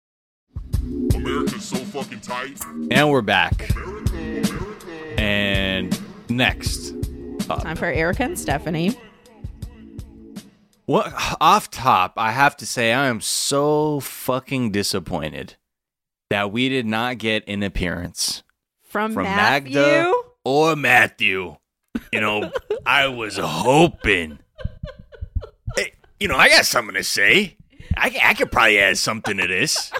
America's so fucking tight. And we're back. And next, Time for Erica and Stephanie. what off top, I have to say I am so fucking disappointed that we did not get an appearance From, from Matthew. Magda or Matthew. You know, (laughs) I was hoping. Hey, you know, I got something to say. I, I could probably add something to this.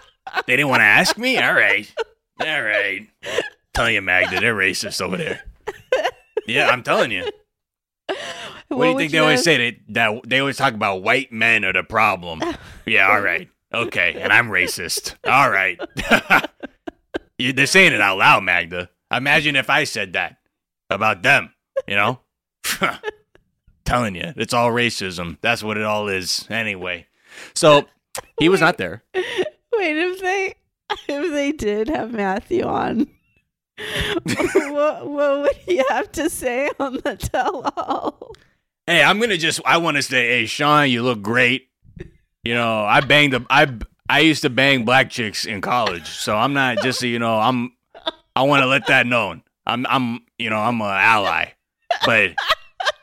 They didn't want to ask me? All right. All right. Telling you, Magda, they're racist over there. Yeah, I'm telling you. What, do you think they you- always say? They, that, they always talk about white men are the problem. Yeah, all right. Okay, and I'm racist. All right. (laughs) You- They're saying it out loud, Magda. Imagine if I said that about them, you know? (laughs) Telling you, it's all racism. That's what it all is, anyway. So he was not there. Wait, if they (laughs) if they did have Matthew on, (laughs) what what would he have to say on the tell-all? Hey, I'm gonna just. I want to say, hey, Shaun, you look great. You know, I banged I I used to bang black chicks in college, so I'm not just so you know. I'm. I want to let that known. I'm. I'm. You know, I'm an ally. But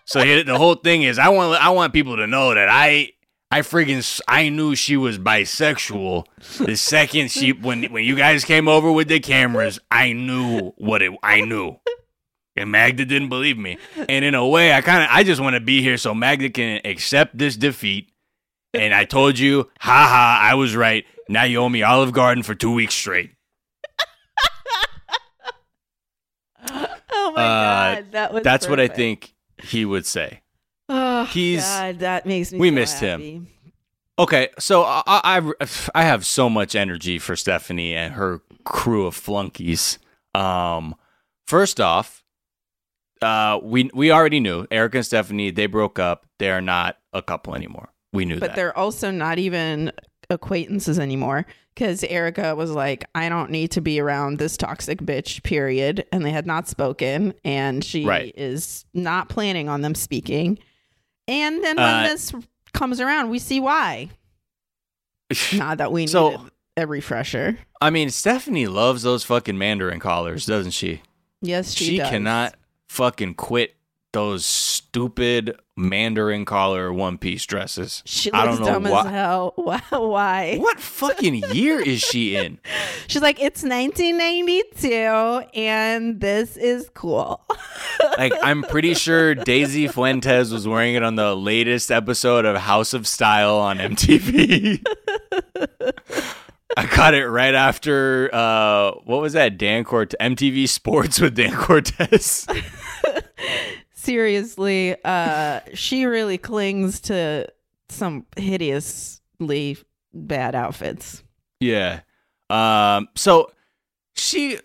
so here, the whole thing is, I want. I want people to know that I. I friggin' I knew she was bisexual the second she when when you guys came over with the cameras. I knew what it. I knew. And Magda didn't believe me. And in a way, I kind of I just want to be here so Magda can accept this defeat. And I told you, haha, I was right. Now you owe me Olive Garden for two weeks straight. (laughs) Oh my Uh, god, that was That's what I think he would say. Oh, He's- God, that makes me. we missed him. Okay, so I, I I have so much energy for Stephanie and her crew of flunkies. Um, first off, uh, we we already knew Erica and Stephanie they broke up. They are not a couple anymore. We knew But that. they're also not even acquaintances anymore because Erica was like, I don't need to be around this toxic bitch, period. And they had not spoken, and she Right. is not planning on them speaking. And then when Uh, this comes around, we see why. (laughs) Not that we need So- a refresher. I mean, Stephanie loves those fucking Mandarin collars, doesn't she? Yes, she, does. She cannot fucking quit those stupid Mandarin collar one piece dresses. She I don't know dumb why. as hell. (laughs) Why? What fucking year is she in? (laughs) She's like, it's 1992, and this is cool. (laughs) Like, I'm pretty sure Daisy Fuentes was wearing it on the latest episode of House of Style on MTV. I caught it right after uh, what was that? Dan Cortese MTV Sports with Dan Cortese. Seriously, uh, she really clings to some hideously bad outfits. Yeah. Um. So she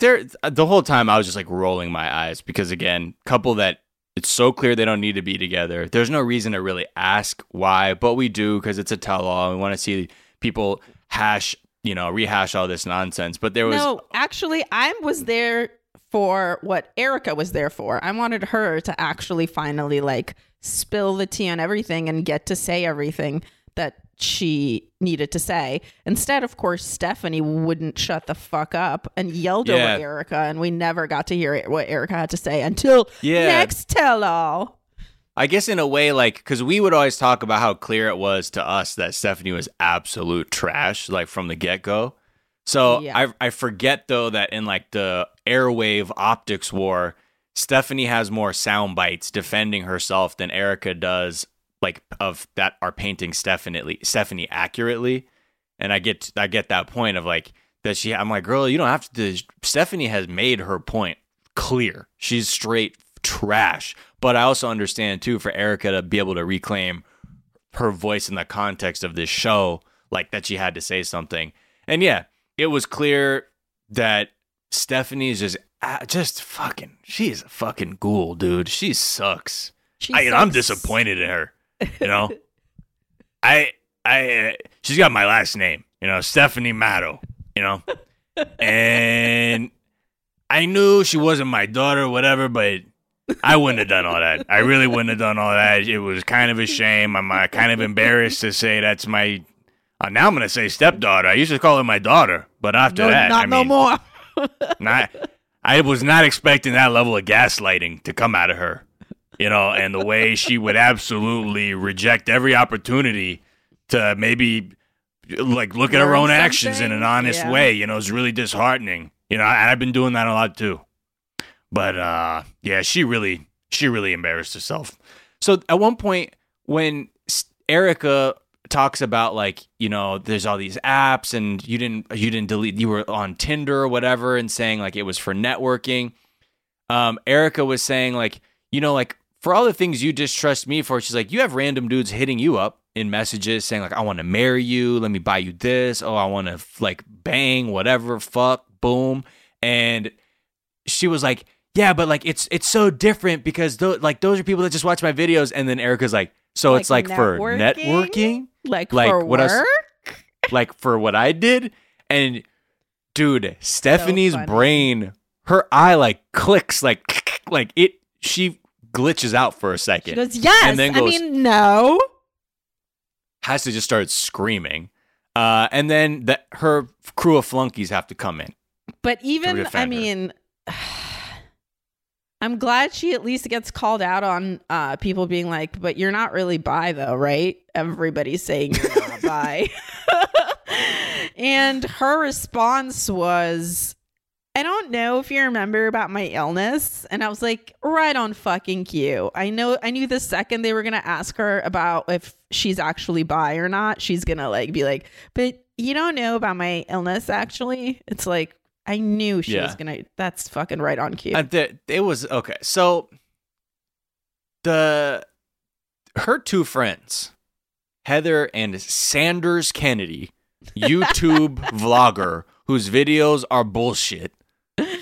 there the whole time I was just like rolling my eyes because again, couple that it's so clear they don't need to be together. There's no reason to really ask why, but we do because it's a tell-all. We want to see people hash, you know, rehash all this nonsense. But there was no, actually, I was there for what Erica was there for. I wanted her to actually finally like spill the tea on everything and get to say everything that she needed to say. Instead, of course, Stephanie wouldn't shut the fuck up and yelled Yeah. over Erica, and we never got to hear what Erica had to say until Yeah. next tell all. I guess in a way, like, because we would always talk about how clear it was to us that Stephanie was absolute trash, like from the get go. So Yeah. I I forget though that in like the airwave optics war, Stephanie has more sound bites defending herself than Erica does, like of that are painting Stephanie Stephanie accurately. And I get I get that point of like that she. I'm like, girl, you don't have to. Stephanie has made her point clear. She's straight trash. But I also understand too for Erica to be able to reclaim her voice in the context of this show, like that she had to say something. And yeah, it was clear that Stephanie is just ah, just fucking. She is a fucking ghoul, dude. She sucks. She I, I'm disappointed in her. You know, (laughs) I I uh, she's got my last name. You know, Stephanie Matto. You know, (laughs) and I knew she wasn't my daughter, whatever, but I wouldn't have done all that. I really wouldn't have done all that. It was kind of a shame. I'm uh, kind of embarrassed to say that's my. Uh, now I'm gonna say stepdaughter. I used to call her my daughter, but after No, that, not I no mean, more. (laughs) not. I was not expecting that level of gaslighting to come out of her, you know, and the way she would absolutely reject every opportunity to maybe like look at her Learn own actions in an honest Yeah. way. You know, it's really disheartening. You know, and I've been doing that a lot too. But uh, yeah, she really, she really embarrassed herself. So at one point, when Erica talks about like, you know, there's all these apps, and you didn't, you didn't delete, you were on Tinder or whatever, and saying like it was for networking. Um, Erica was saying like, you know, like for all the things you distrust me for, she's like, you have random dudes hitting you up in messages saying like, I want to marry you, let me buy you this, oh, I want to like bang, whatever, fuck, boom, and she was like, yeah, but like it's it's so different because th- like those are people that just watch my videos, and then Erica's like, so it's like for networking, Like, like for what work? else- like for what I did, and dude, Stephanie's funny. brain, her eye like clicks, like (laughs) like it, she glitches out for a second. She goes, yes. and then goes, I mean, no. has to just start screaming, uh, and then the, her crew of flunkies have to come in. But even, I her. I'm glad she at least gets called out on uh, people being like, but you're not really bi though, right? Everybody's saying you're not (laughs) bi. (laughs) and her response was, I don't know if you remember about my illness. And I was like, right on fucking cue. I know I knew the second they were gonna ask her about if she's actually bi or not, she's gonna like be like, but you don't know about my illness actually. It's like I knew she Yeah. was gonna that's fucking right on cue. The, it was okay. So the her two friends, Heather and Sanders Kennedy, YouTube (laughs) vlogger whose videos are bullshit.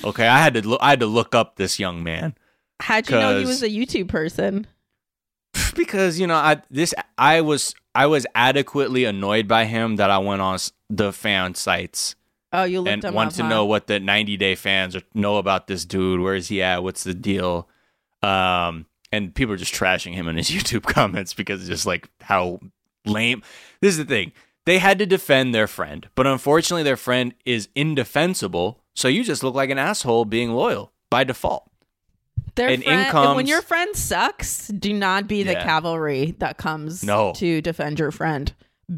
Okay, I had to look. I had to look up this young man How'd you know he was a YouTube person? (laughs) because you know I this I was I was adequately annoyed by him that I went on the fan sites Oh, you looked and wanted up, to huh? know what the 90 day fans know about this dude. Where is he at? What's the deal? Um, and people are just trashing him in his (laughs) YouTube comments because it's just like how lame. This is the thing. They had to defend their friend, but unfortunately, their friend is indefensible. So you just look like an asshole being loyal by default. Their and friend, comes- when your friend sucks, do not be the Yeah. cavalry that comes No. to defend your friend.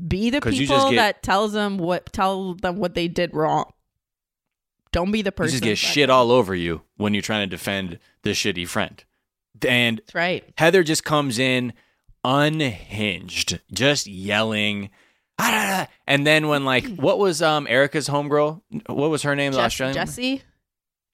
Be the people get- that tells them what tell them what they did wrong. Don't be the You person. just get shit all over you when you're trying to defend the shitty friend. And That's right. Heather just comes in unhinged, just yelling. "Ah, da, da." And then when like (clears throat) what was um Erica's homegirl? What was her name? the Jess- Australian. Jesse.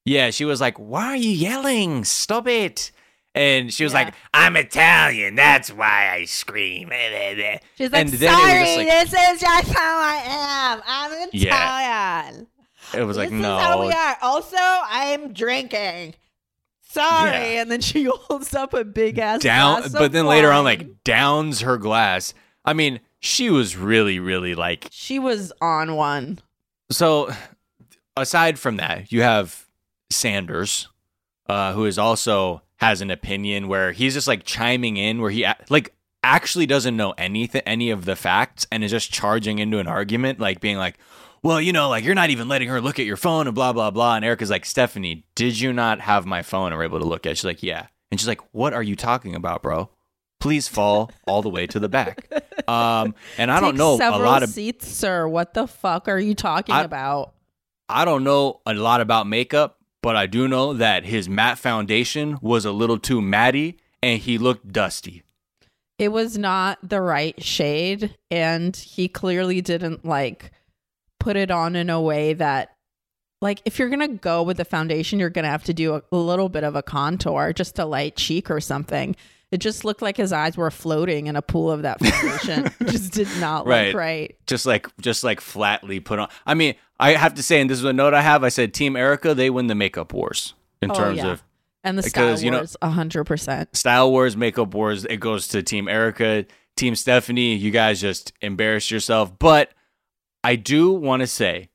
Yeah, she was like, "Why are you yelling? Stop it!" And she was Yeah. like, "I'm Italian. That's why I scream." (laughs) She's like, And then it was sorry, like- this is just how I am. I'm Yeah. Italian. It was like, this is how "No." we are. Also, I'm drinking. Sorry. Yeah. And then she (laughs) holds up a big ass Down, glass but then later on, like downs her glass. I mean, she was really, really like she was on one. So, aside from that, you have Sanders, uh, who is also has an opinion where he's just like chiming in, where he like actually doesn't know anything, any of the facts, and is just charging into an argument, like being like, "Well, you know, like you're not even letting her look at your phone," and blah blah blah. And Erica's like, "Stephanie, did you not have my phone and were able to look at?" it? She's like, "Yeah," and she's like, "What are you talking about, bro?" Please fall all the way to the back. Um, and I don't Take know a lot of seats, sir. What the fuck are you talking I- about? I don't know a lot about makeup, but I do know that his matte foundation was a little too matty and he looked dusty. It was not the right shade, and he clearly didn't like put it on in a way that like if you're gonna go with the foundation, you're gonna have to do a, a little bit of a contour, just a light cheek or something. It just looked like his eyes were floating in a pool of that foundation. (laughs) just did not look Right. right. Just like just like flatly put on. I mean, I have to say, and this is a note I have. I said, Team Erica, they win the makeup wars in Oh, terms yeah. of And the because, you know- Wars, a hundred percent. style wars, makeup wars. It goes to Team Erica, Team Stephanie. You guys just embarrassed yourself. But I do want to say,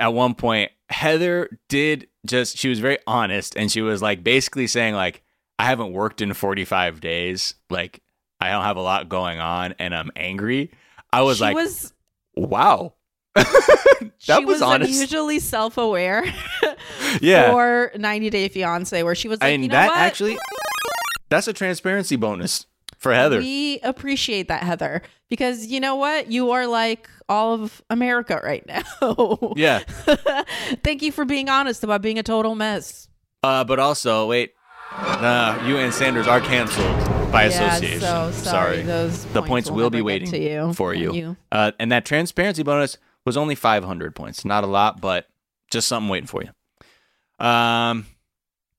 at one point, Heather did just. She was very honest, and she was like basically saying like, "I haven't worked in 45 days. Like, I don't have a lot going on, and I'm angry." I was she like, was "Wow." (laughs) that she was, was unusually self-aware (laughs) (laughs) Yeah. for 90 Day Fiance, where she was like, and you know that what? actually, that's a transparency bonus for Heather. We appreciate that, Heather, because you know what? You are like all of America right now. yeah. Thank you for being honest about being a total mess. Uh, but also, wait, uh, you and Sanders are canceled by Yeah, association. so sorry. Those the points points will will be waiting to you for you. you. Uh, and that transparency bonus was only 500 points. Not a lot, but just something waiting for you. Um,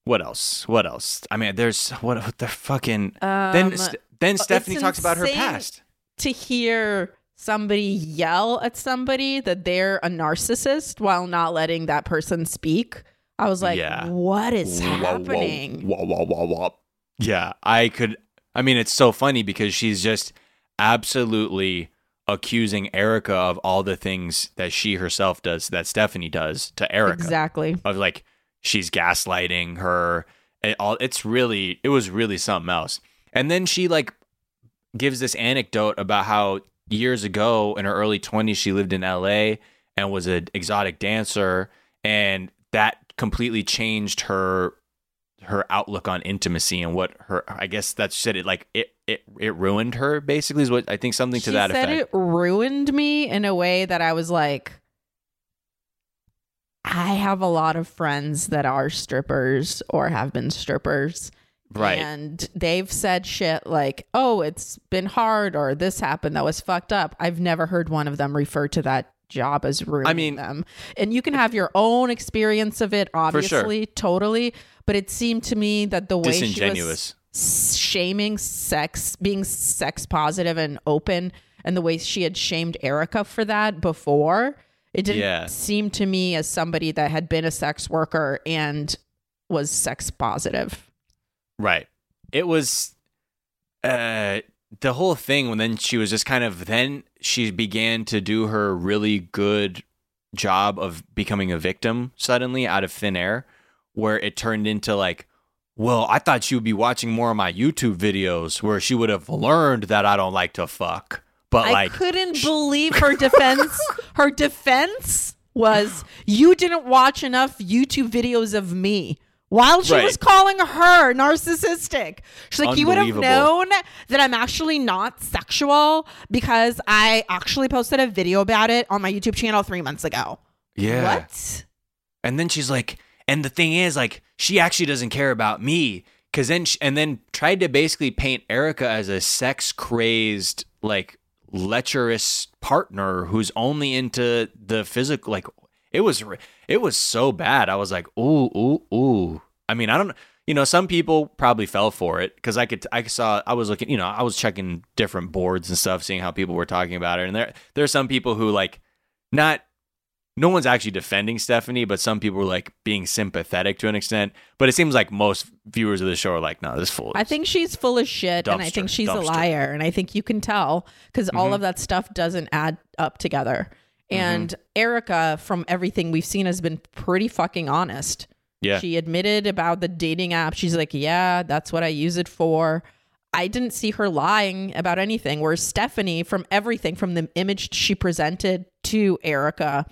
what else? What else? I mean, there's what, what the fucking then. Um, St- then Stephanie talks about her past. To hear somebody yell at somebody that they're a narcissist while not letting that person speak, I was like, Yeah. what is whoa, happening? Whoa, whoa, whoa, whoa. Yeah, I could. I mean, it's so funny because she's just absolutely accusing Erica of all the things that she herself does, that Stephanie does to Erica. Exactly. Of like, she's gaslighting her. It all. It's really. It was really something else. And then she like gives this anecdote about how years ago in her early 20s she lived in LA and was an exotic dancer and that completely changed her her outlook on intimacy and what her I guess that's said it like it it it ruined her basically is what I think something to she that said effect. it ruined me in a way that I was like, I have a lot of friends that are strippers or have been strippers. Right. And they've said shit like, oh, it's been hard or this happened that was fucked up. I've never heard one of them refer to that job as ruining mean- them. And you can have your own experience of it, sure. obviously, totally. But it seemed to me that the way she was Disingenuous. Shaming sex, being sex positive and open, and the way she had shamed Erica for that before, it didn't Yeah. seem to me as somebody that had been a sex worker and was sex positive. Right. It was uh the whole thing when then she was just kind of then she began to do her really good job of becoming a victim suddenly out of thin air where it turned into like well, I thought she would be watching more of my YouTube videos where she would have learned that I don't like to fuck. But I like couldn't believe (laughs) her defense. her defense was you didn't watch enough YouTube videos of me. While she Right. was calling her narcissistic. She's like, you would have known that I'm actually not sexual because I actually posted a video about it on my YouTube channel three months ago. Yeah. What? And then she's like, and the thing is, like, she actually doesn't care about me. Cause then, sh and then tried to basically paint Erica as a sex crazed, like, lecherous partner who's only into the physical. Like, it was, it was so bad. I was like, ooh, ooh, ooh. I mean, I don't, you know, some people probably fell for it because I could, I saw, I was looking, you know, I was checking different boards and stuff, seeing how people were talking about it, and there, there are some people who like, not no one's actually defending Stephanie, but some people were like being sympathetic to an extent. But it seems like most viewers of the show are like, no, this fool. I think she's full of shit and I think she's a liar. And I think you can tell because all Mhm. of that stuff doesn't add up together. And Erica, from everything we've seen, has been pretty fucking honest. Yeah. She admitted about the dating app. She's like, yeah, that's what I use it for. I didn't see her lying about anything. Whereas Stephanie, from everything, from the image she presented to Erica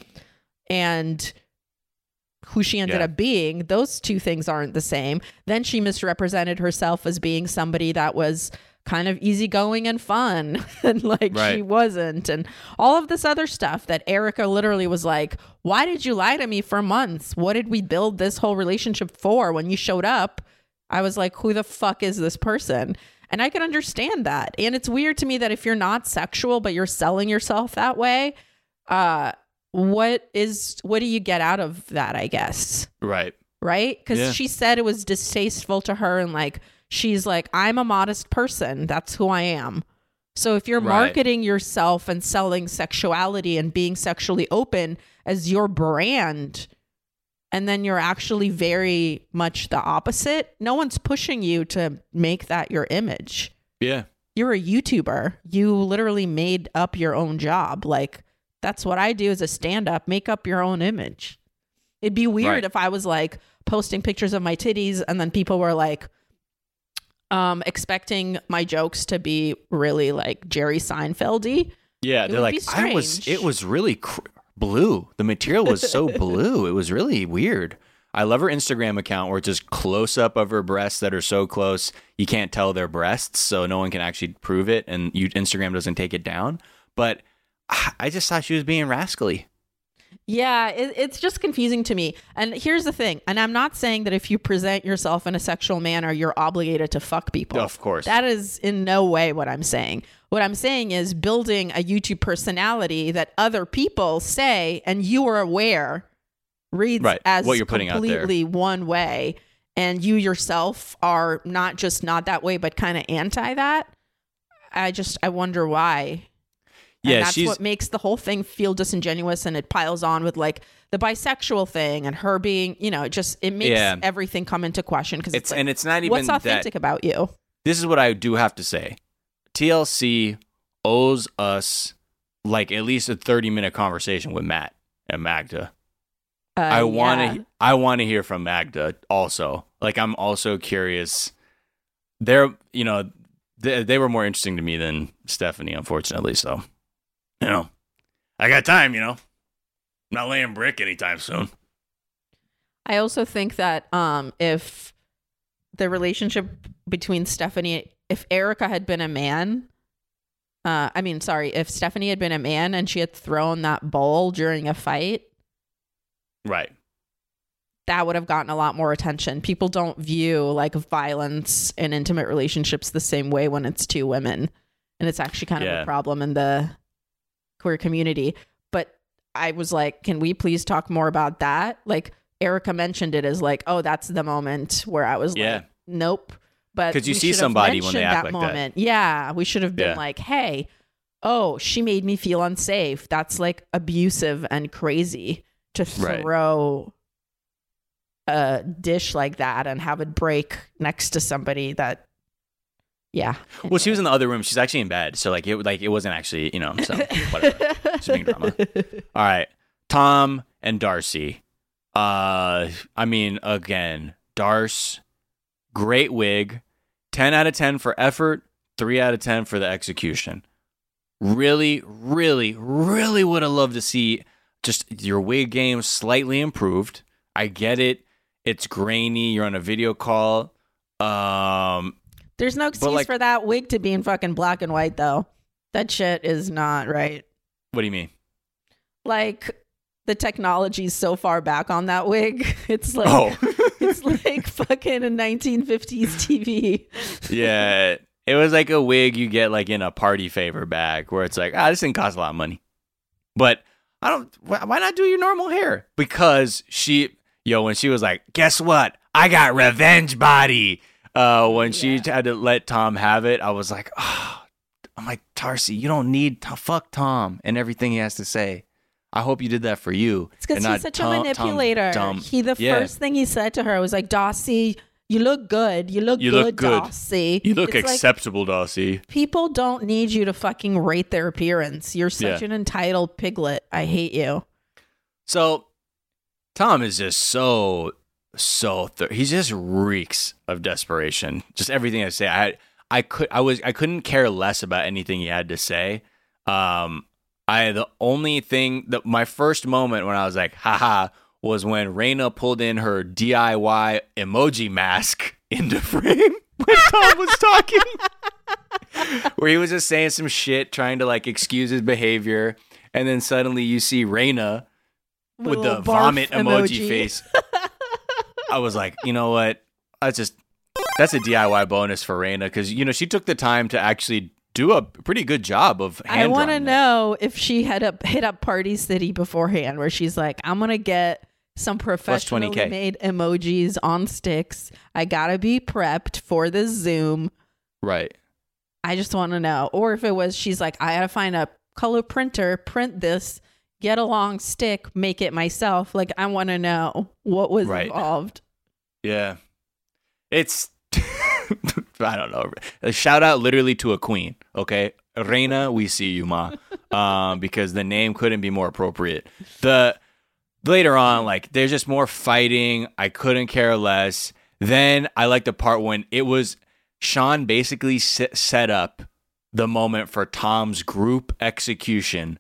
and who she ended Yeah. up being, those two things aren't the same. Then she misrepresented herself as being somebody that was kind of easygoing and fun (laughs) and like she wasn't and all of this other stuff that Erica literally was like why did you lie to me for months? What did we build this whole relationship for? When you showed up I was like who the fuck is this person? And I can understand that. And it's weird to me that if you're not sexual but you're selling yourself that way uh what is what do you get out of that I guess right. right? Because Yeah. she said it was distasteful to her, and like she's like, I'm a modest person. That's who I am. So if you're Right. marketing yourself and selling sexuality and being sexually open as your brand, and then you're actually very much the opposite, no one's pushing you to make that your image. Yeah. You're a YouTuber. You literally made up your own job. Like that's what I do as a stand up, make up your own image. It'd be weird Right. if I was like posting pictures of my titties and then people were like um expecting my jokes to be really like Jerry Seinfeldy. Yeah. It They're like, I was, it was really cr- blue. The material was so (laughs) blue. It was really weird. I love her Instagram account where it's just close up of her breasts that are so close you can't tell they're breasts, so no one can actually prove it, and you Instagram doesn't take it down. But (sighs) I just thought she was being rascally. Yeah, it, it's just confusing to me. And here's the thing, and I'm not saying that if you present yourself in a sexual manner, you're obligated to fuck people. Of course. That is in no way what I'm saying. What I'm saying is building a YouTube personality that other people say and you are aware reads Right, as what you're putting out there. completely one way and you yourself are not just not that way but kind of anti that. I just I wonder why. And Yeah, that's what makes the whole thing feel disingenuous and it piles on with like the bisexual thing and her being, you know, it just it makes Yeah. everything come into question because It's- it's, like, and it's not even what's that- authentic about you. this is what I do have to say. TLC owes us like at least a 30 minute conversation with Matt and Magda. Uh, I want to yeah. I want to hear from Magda also. Like I'm also curious. They're, you know, they, they were more interesting to me than Stephanie unfortunately, so you know. I got time, you know. I'm not laying brick anytime soon. I also think that um, if the relationship between Stephanie if Erica had been a man uh I mean sorry, if Stephanie had been a man and she had thrown that bowl during a fight, Right. that would have gotten a lot more attention. People don't view like violence in intimate relationships the same way when it's two women. And it's actually kind of Yeah. a problem in the queer community. But I was like, can we please talk more about that? Like Erica mentioned it as like, oh, that's the moment where I was Yeah. like, nope. But 'Cause you see somebody when they act like that. moment. Yeah. We should have been Yeah. like, hey, oh, she made me feel unsafe. That's like abusive and crazy to Right. throw a dish like that and have it break next to somebody that yeah Well, she was in the other room. She's actually in bed, so like it like it wasn't actually you know so (laughs) whatever. She's being drama. All right, Tom and Darcy. Uh, I mean, again, Darce, great wig, ten out of ten for effort, three out of ten for the execution. Really, really, really would have loved to see just your wig game slightly improved. I get it. It's grainy. You're on a video call. Um, there's no excuse like- for that wig to be in fucking black and white though that shit is not right what do you mean? like the technology's so far back on that wig (laughs) it's like Oh. (laughs) it's like fucking a 1950s tv (laughs) yeah, it was like a wig you get like in a party favor bag where it's like, ah, this didn't cost a lot of money. But I don't, why why not do your normal hair? Because she, yo, when she was like, guess what? I got revenge body. Uh, when she had to let Tom have it, I was like, oh, I'm like, Darcy, you don't need to fuck Tom and everything he has to say. I hope you did that for you. It's because he's such Tom- a Tom manipulator. dumb. He the Yeah. first thing he said to her was like, "Darcy, you look good. You look You good, look good. Darcy. You look It's like, acceptable, Darcy. people don't need you to fucking rate their appearance. You're such Yeah. an entitled piglet. I hate you. So Tom is just so so th- he just reeks of desperation. Just everything I say, I I could I was I couldn't care less about anything he had to say. Um, I the only thing that my first moment when I was like, haha, was when Raina pulled in her DIY emoji mask (laughs) into frame (laughs) when Tom was talking. (laughs) Where he was just saying some shit, trying to like excuse his behavior, and then suddenly you see Raina with the vomit emoji, emoji. face. I was like, you know what? That's just that's a DIY bonus for Raina because you know she took the time to actually do a pretty good job of. I want to know if she had up hit up Party City beforehand, where she's like, "I'm gonna get some professionally 20K. made emojis on sticks. I gotta be prepped for the Zoom. Right. I just want to know." Or if it was, she's like, "I gotta find a color printer, print this." Get a long stick, make it myself. Like I want to know what was Right. involved. Yeah. It's (laughs) I don't know. A shout out literally to a queen, okay? Raina, we see you, ma. (laughs) Um, because the name couldn't be more appropriate. The later on, like there's just more fighting. I couldn't care less. Then I like the part when it was Shaun basically set up the moment for Tom's group execution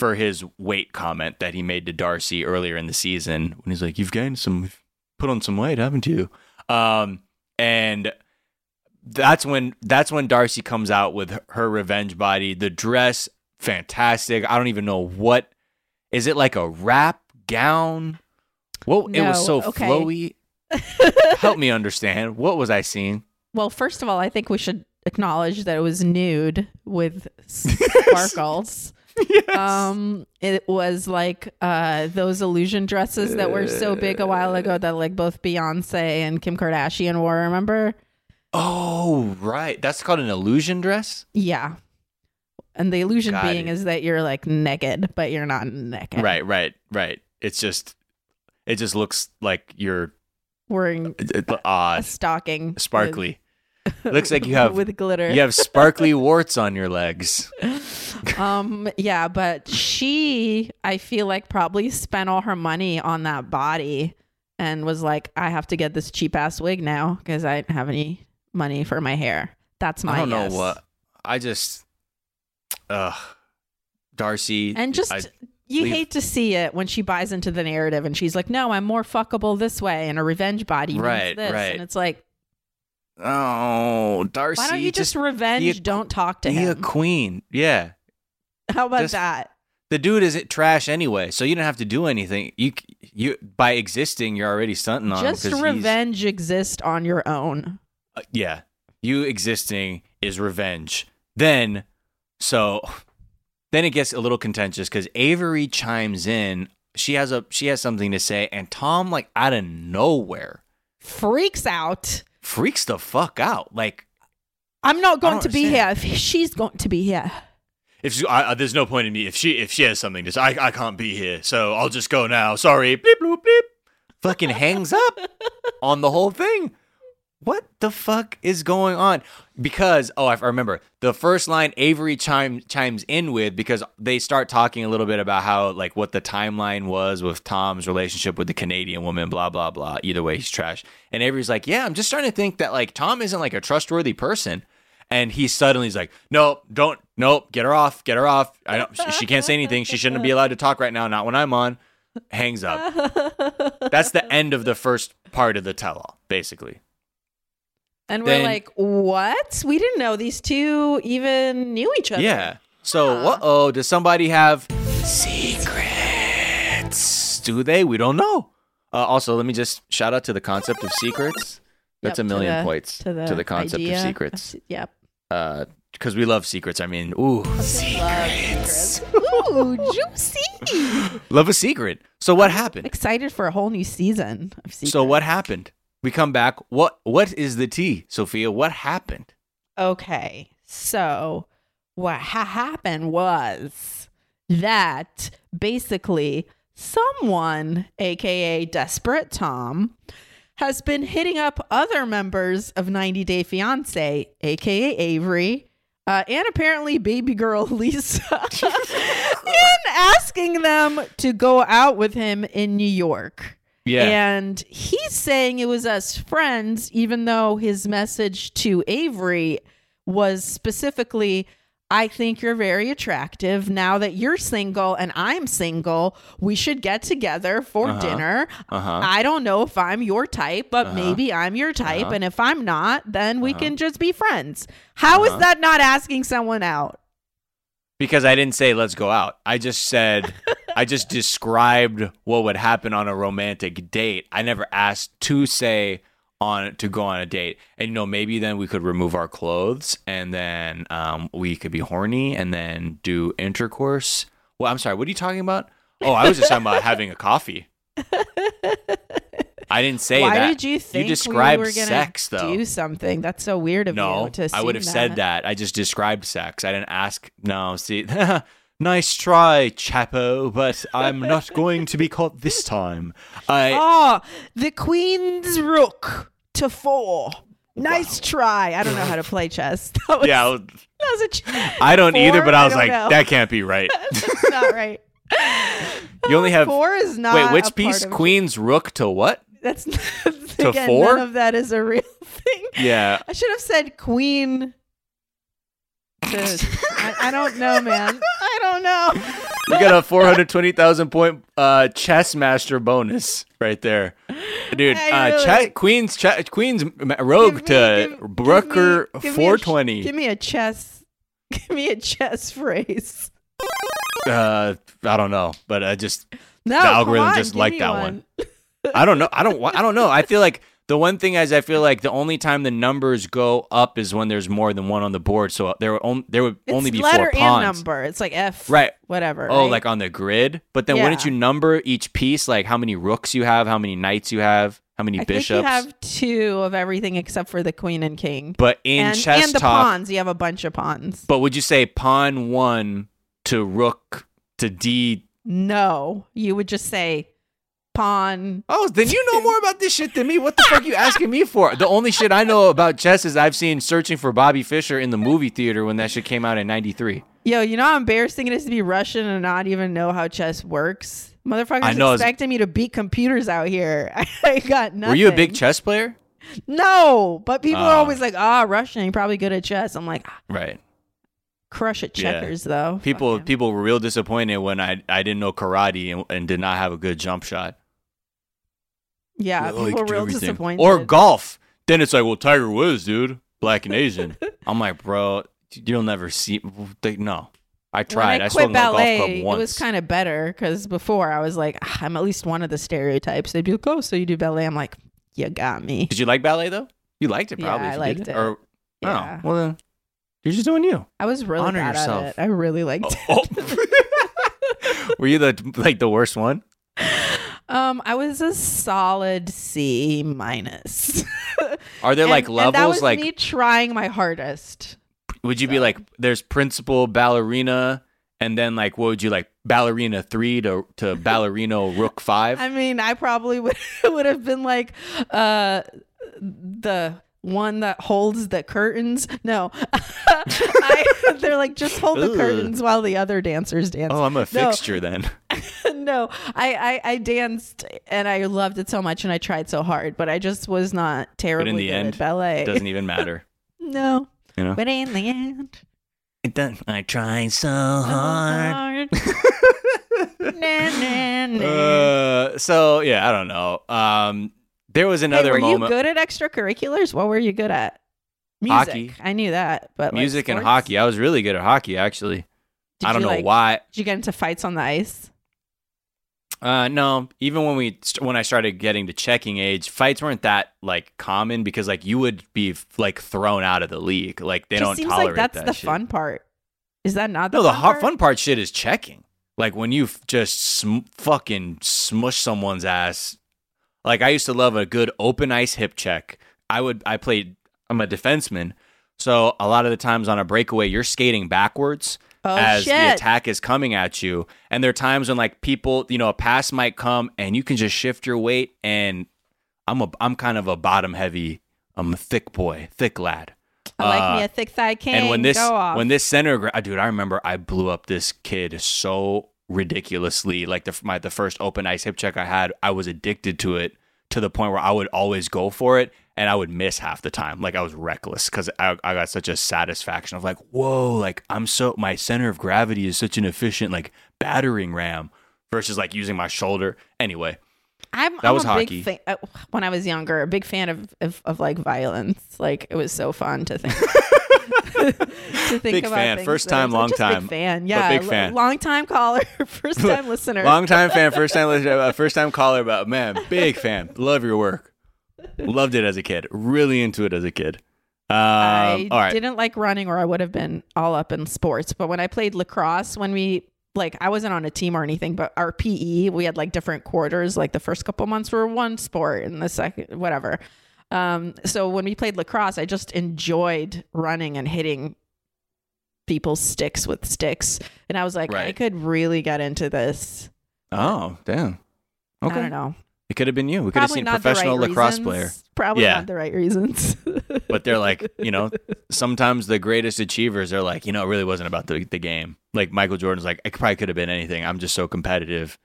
for his weight comment that he made to Darcy earlier in the season when he's like, "You've gained some, put on some weight, haven't you?" Um, and that's when that's when Darcy comes out with her- revenge body. The dress, fantastic. I don't even know what is it like a wrap gown. Well, it was so okay. flowy. (laughs) Help me understand. What was I seeing? Well, first of all, I think we should acknowledge that it was nude with (laughs) sparkles. (laughs) Um, it was like uh those illusion dresses that were so big a while ago that like both Beyonce and Kim Kardashian wore. Remember? Oh, right. That's called an illusion dress. Yeah. And the illusion Got being it. is that you're like naked, but you're not naked. Right, right, right. It's just, it just looks like you're Wearing odd, a stocking, sparkly. Looks like you have (laughs) with glitter. You have sparkly warts on your legs. (laughs) um yeah but she i feel like probably spent all her money on that body and was like i have to get this cheap ass wig now because i don't have any money for my hair that's my I don't know what. I just, ugh, Darcy and just I- you leave- hate to see it when she buys into the narrative and she's like no i'm more fuckable this way and a revenge body means Right, this right. and it's like Oh, Darcy. Why don't you just, revenge? a- don't talk to him? be a queen. Yeah. How about just- that? The dude is trash anyway, so you don't have to do anything. You you by existing, you're already stunting on him. Just he's- revenge exist on your own. uh, yeah, you existing is revenge. Then, so then it gets a little contentious because Avery chimes in. She has a she has something to say, and Tom like out of nowhere Freaks out. Freaks the fuck out. Like I'm not going don't to be here if she's going to be here. if she, I, I- there's no point in me if she if she has something to say, I, I can't be here, so I'll just go now. Sorry, bleep bloop bleep. Fucking hangs up on the whole thing. What the fuck is going on? Because oh, I remember the first line Avery chime, chimes in with because they start talking a little bit about how like what the timeline was with Tom's relationship with the Canadian woman, blah blah blah. Either way, he's trash. And Avery's like, yeah, I'm just starting to think that like Tom isn't like a trustworthy person. And he suddenly is like, nope, don't, nope, get her off, get her off. I don't, she, she can't say anything. She shouldn't be allowed to talk right now. Not when I'm on. Hangs up. (laughs) That's the end of the first part of the tell-all, basically. And we're like, what? We didn't know these two even knew each other. Yeah. So, uh oh, does somebody have secrets? Do they? We don't know. Uh, also, let me just shout out to the concept of secrets. That's Yep, a to million the- points to the, to the concept of secrets. Yep. Because we love secrets. I mean, ooh, secrets. Ooh, (laughs) juicy. Love a secret. So what happened? Excited for a whole new season of secrets. So what happened? We come back. What what is the tea, Sophia? What happened? Okay. So what ha- happened was that basically someone, aka Desperate Tom, has been hitting up other members of 90 Day Fiance, aka Avery. Uh, and apparently, baby girl (laughs) Lisa, (laughs) and asking them to go out with him in New York. Yeah. And he's saying it was us friends, even though his message to Avery was specifically, I think you're very attractive. Now that you're single and I'm single, we should get together for Uh-huh. dinner. Uh-huh. I don't know if I'm your type, but Uh-huh. maybe I'm your type. Uh-huh. And if I'm not, then we can just be friends. How is Uh-huh. that not asking someone out? Because I didn't say let's go out. I just said (laughs) I just described what would happen on a romantic date. I never asked to say on to go on a date. And you know, maybe then we could remove our clothes and then um, we could be horny and then do intercourse. Well, I'm sorry, what are you talking about? Oh, I was just talking about having a coffee. (laughs) I didn't say Why that. did you think you described we were gonna sex though? do something? That's so weird of No, you to I would have assume said that. I just described sex. I didn't ask. No, see, (laughs) nice try, Chapo, but I'm not going to be caught this (laughs) time. I Oh, the queen's rook to four. Nice try. I don't know how to play chess. (laughs) That was, yeah, that was a ch- I don't either, but I was don't like, know. that can't be right. (laughs) That's not right. You only uh, have Four is not. wait, which piece? Queen's rook to what? That's To again, four? None of that is a real thing. Yeah, I should have said queen. To, (laughs) I, I don't know, man. I don't know. you got a four hundred twenty thousand point uh, chess master bonus right there, dude. I uh, really- che- Queen's che- Queen's m- rogue to Brooker Give me a ch- four twenty. Give me a chess. (laughs) Give me a chess phrase. Uh, I don't know, but I just No, the algorithm on, just give liked that one. I don't know. I don't. I don't know. I feel like the one thing is, I feel like the only time the numbers go up is when there's more than one on the board. So there would only there would It's only be letter four and number. It's like F, Right. Whatever. Oh, right? like on the grid. But then wouldn't you number each piece? Like how many rooks you have, how many knights you have, how many I bishops? think you have two of everything except for the queen and king. but in and, chess and the pawns, you have a bunch of pawns. but would you say pawn one to rook to d? No, you would just say Oh, then you know more about this shit than me. What the fuck you asking me for? The only shit I know about chess is I've seen searching for Bobby Fischer in the movie theater when that shit came out in '93. Yo, you know how embarrassing it is to be Russian and not even know how chess works? Motherfuckers I know, expecting me to beat computers out here. (laughs) I got nothing. Were you a big chess player? No, but people are Oh. always like, ah, Russian, you're probably good at chess. I'm like, ah, Right. crush at Yeah. checkers though. People people were real disappointed when I I didn't know karate and, and did not have a good jump shot. Yeah, I people were real everything. disappointed. Or golf. Then it's like, well, Tiger Woods, dude, black and Asian. (laughs) I'm like, bro, you'll never see. They, no, I tried. When I, I, quit swam a golf ballet, it was kind of better because before I was like, "Ah, I'm at least one of the stereotypes. They'd be like, oh, so you do ballet? I'm like, you got me. Did you like ballet though? You liked it probably. Yeah, probably. I liked did it. Or Yeah. oh, well then you're just doing you. I was really Honor bad yourself. at it. I really liked Oh. it. (laughs) (laughs) Were you the like the worst one? Um, I was a solid C minus. (laughs) Are there like And- and that levels? was like, me trying my hardest. would you be like, there's principal ballerina, and then like, what would you like, ballerina three to to ballerino rook five? I mean, I probably would (laughs) would have been like uh the one that holds the curtains. No, (laughs) I, they're like just hold the Ugh. curtains while the other dancers dance. oh, I'm a No. fixture then. No, I, I I danced and I loved it so much and I tried so hard, but I just was not But in the good end, at ballet. it doesn't even matter. (laughs) no, You know. but in the end, It does. I tried so hard. (laughs) na, na, na. Uh, so yeah, I don't know. Um, there was Hey, another were moment. you good at extracurriculars? What were you good at? Music. Hockey. I knew that, but like, Music and hockey. I was really good at hockey, actually. Did I don't you, know like- why. Did you get into fights on the ice? Uh, no, even when we when I started getting to checking age, fights weren't that like common because like you would be like thrown out of the league. Like they Just don't seems tolerate like that's that the shit. fun part. Is that not the No, the fun hard, part? fun part shit is checking. Like when you f- just sm- fucking smush someone's ass. Like I used to love a good open ice hip check. I would I played I'm a defenseman. So a lot of the times on a breakaway you're skating backwards Oh, as the attack is coming at you. And there are times when like people, you know, a pass might come and you can just shift your weight and I'm a I'm kind of a bottom heavy I'm a thick boy, thick lad. I like Uh, me a thick thigh king. and when this when this center, dude, I remember I blew up this kid so ridiculously. Like the my the first open ice hip check I had, I was addicted to it to the point where I would always go for it, and I would miss half the time. Like I was reckless because I, I got such a satisfaction of like, whoa, like I'm so my center of gravity is such an efficient like battering ram versus like using my shoulder. Anyway, I'm, That I'm was a hockey. big fan uh, when I was younger, a big fan of, of of like violence. Like it was so fun to think. (laughs) to think Big about fan. First time, long time. Big fan, yeah. big fan. Long time caller, (laughs) first (laughs) time listener. Long time fan, first time listener, uh, first time caller. But man, big fan. Love your work. (laughs) Loved it as a kid. Really into it as a kid. Um, I right. didn't like running, or I would have been all up in sports. But when I played lacrosse, when we like, I wasn't on a team or anything, but our PE, we had like different quarters. Like the first couple months were one sport, and the second, whatever. Um, so when we played lacrosse, I just enjoyed running and hitting people's sticks with sticks, and I was like, I could really get into this. Oh, damn. Okay. I don't know. It could have been you. We could have seen professional right lacrosse reasons. player. Probably Yeah. not the right reasons. (laughs) But they're like, you know, sometimes the greatest achievers are like, you know, it really wasn't about the, the game. Like Michael Jordan's like, it probably could have been anything. I'm just so competitive.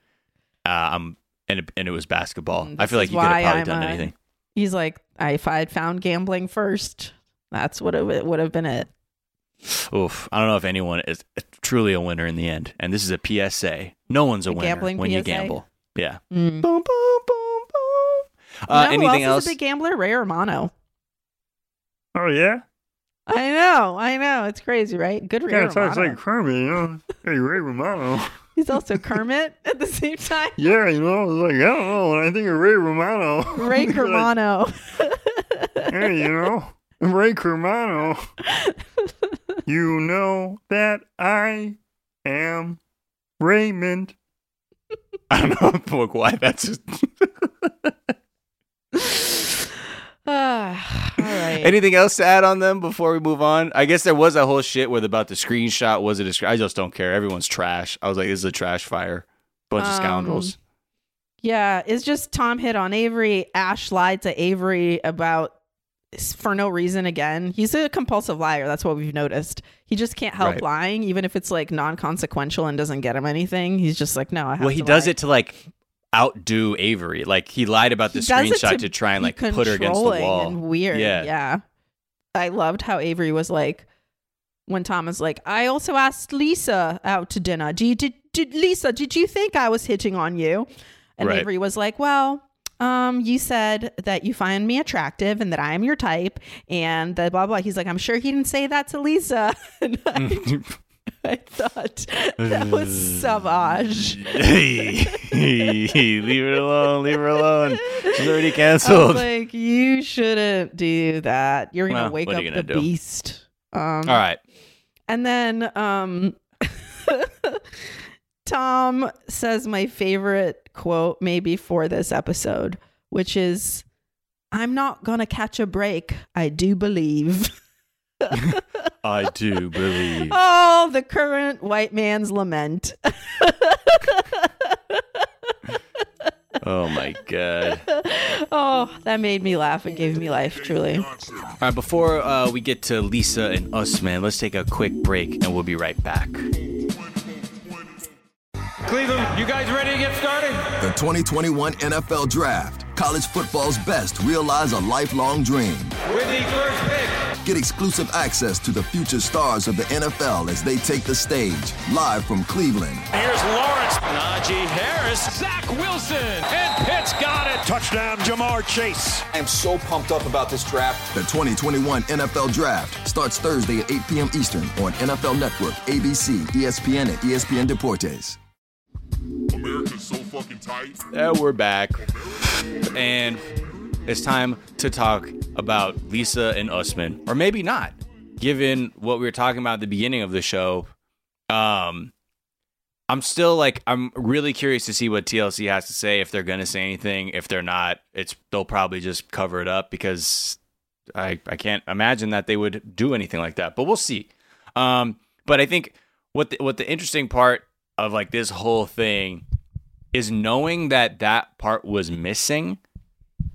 Uh, I'm and it, and it was basketball. I Mm, feel like you could have probably I'm done a- anything. He's like, if I had found gambling first, that's what it would have been it. Oof. I don't know if anyone is truly a winner in the end. And this is a PSA. No one's a, A winner when you gamble. Yeah. Mm. Boom, boom. You Uh, know who anything else, else? is a big gambler? Ray Romano. Oh yeah. I know, I know. It's crazy, right? Good Ray Kind of talks Romano. like Kermit, you know. Hey, Ray Romano. (laughs) He's also Kermit (laughs) at the same time. Yeah, you know, it's like I don't know. When I think of Ray Romano, (laughs) Ray Like, Romano. hey, you know, Ray Romano. you know that I am Raymond. I don't know why that's just. Ah, (sighs) all right. Anything else to add on them before we move on? I guess there was that whole shit with about the screenshot. Was it a screen? I just don't care. Everyone's trash. I was like, this is a trash fire. Bunch of Um, scoundrels. Yeah, it's just Tom hit on Avery. Ash lied to Avery about for no reason again. He's a compulsive liar. That's what we've noticed. He just can't help Right. lying, even if it's like non consequential and doesn't get him anything. He's just like, no, I have Well, he does lie. it to like outdo Avery. Like he lied about the He screenshot to, try and like put her against the wall. And weird. Yeah. Yeah. I loved how Avery was like, when Tom was like, I also asked Lisa out to dinner. Did, did, did Lisa, did you think I was hitting on you? And Right. Avery was like, well, um, you said that you find me attractive and that I am your type, and the blah blah. He's like, I'm sure he didn't say that to Lisa. (laughs) I, (laughs) (laughs) I thought that was savage. (laughs) (laughs) leave it alone. Leave her alone. She's already I was canceled. like, you shouldn't do that. You're gonna Well, wake what are up you the gonna do? beast. Um, All right. And then um Tom says my favorite quote maybe for this episode, which is I'm not going to catch a break. I do believe. (laughs) I do believe. oh, the current white man's lament. (laughs) Oh my god. oh, that made me laugh It gave me life, truly. All right, before uh, we get to Lisa and us, man, let's take a quick break and we'll be right back. Cleveland, you guys ready to get started? The 2021 NFL Draft. College football's best realize a lifelong dream. With the first pick. Get exclusive access to the future stars of the NFL as they take the stage, live from Cleveland. Here's Lawrence. Najee Harris. Zach Wilson. And Pitts got it. Touchdown, Ja'Marr Chase. I'm so pumped up about this draft. The 2021 NFL Draft starts Thursday at 8 p.m. Eastern on NFL Network, ABC, ESPN, and ESPN Deportes. America's so fucking tight. And we're back. And it's time to talk about Lisa and Usman, or maybe not, given what we were talking about at the beginning of the show. Um, I'm still like, I'm really curious to see what TLC has to say. If they're going to say anything, if they're not, it's they'll probably just cover it up because I I can't imagine that they would do anything like that. But we'll see. Um, but I think what the, what the interesting part of like this whole thing is knowing that that part was missing.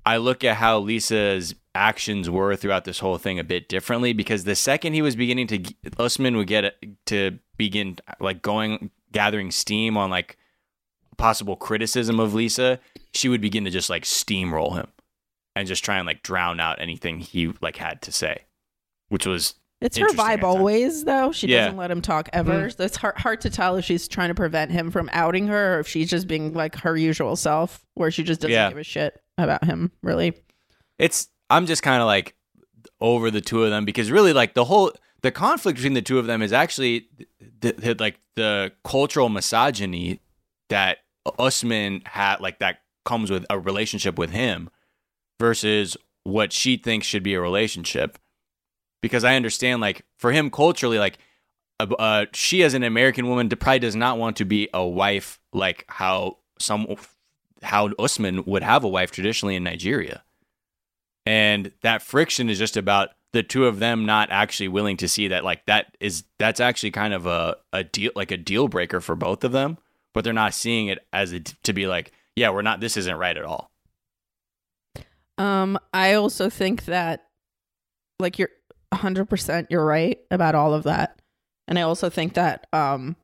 I look at how Lisa's actions were throughout this whole thing a bit differently because the second he was beginning to Usman would get to begin like going gathering steam on like possible criticism of Lisa, she would begin to just like steamroll him and just try and like drown out anything he like had to say, which was It's her vibe always, though. She Yeah. doesn't let him talk ever. Mhm. So it's hard, hard to tell if she's trying to prevent him from outing her or if she's just being like her usual self, where she just doesn't Yeah. give a shit about him, really. it's I'm just kind of like over the two of them because really like the whole the conflict between the two of them is actually the, the, like the cultural misogyny that Usman had like that comes with a relationship with him versus what she thinks should be a relationship because I understand like for him culturally like uh, she as an American woman probably does not want to be a wife like how some how Usman would have a wife traditionally in Nigeria. And that friction is just about the two of them not actually willing to see that like that is that's actually kind of a, a deal like a deal breaker for both of them but they're not seeing it as a, to be like yeah we're not this isn't right at all. Um, I also think that, like, you're 100% you're right about all of that. And I also think that, um,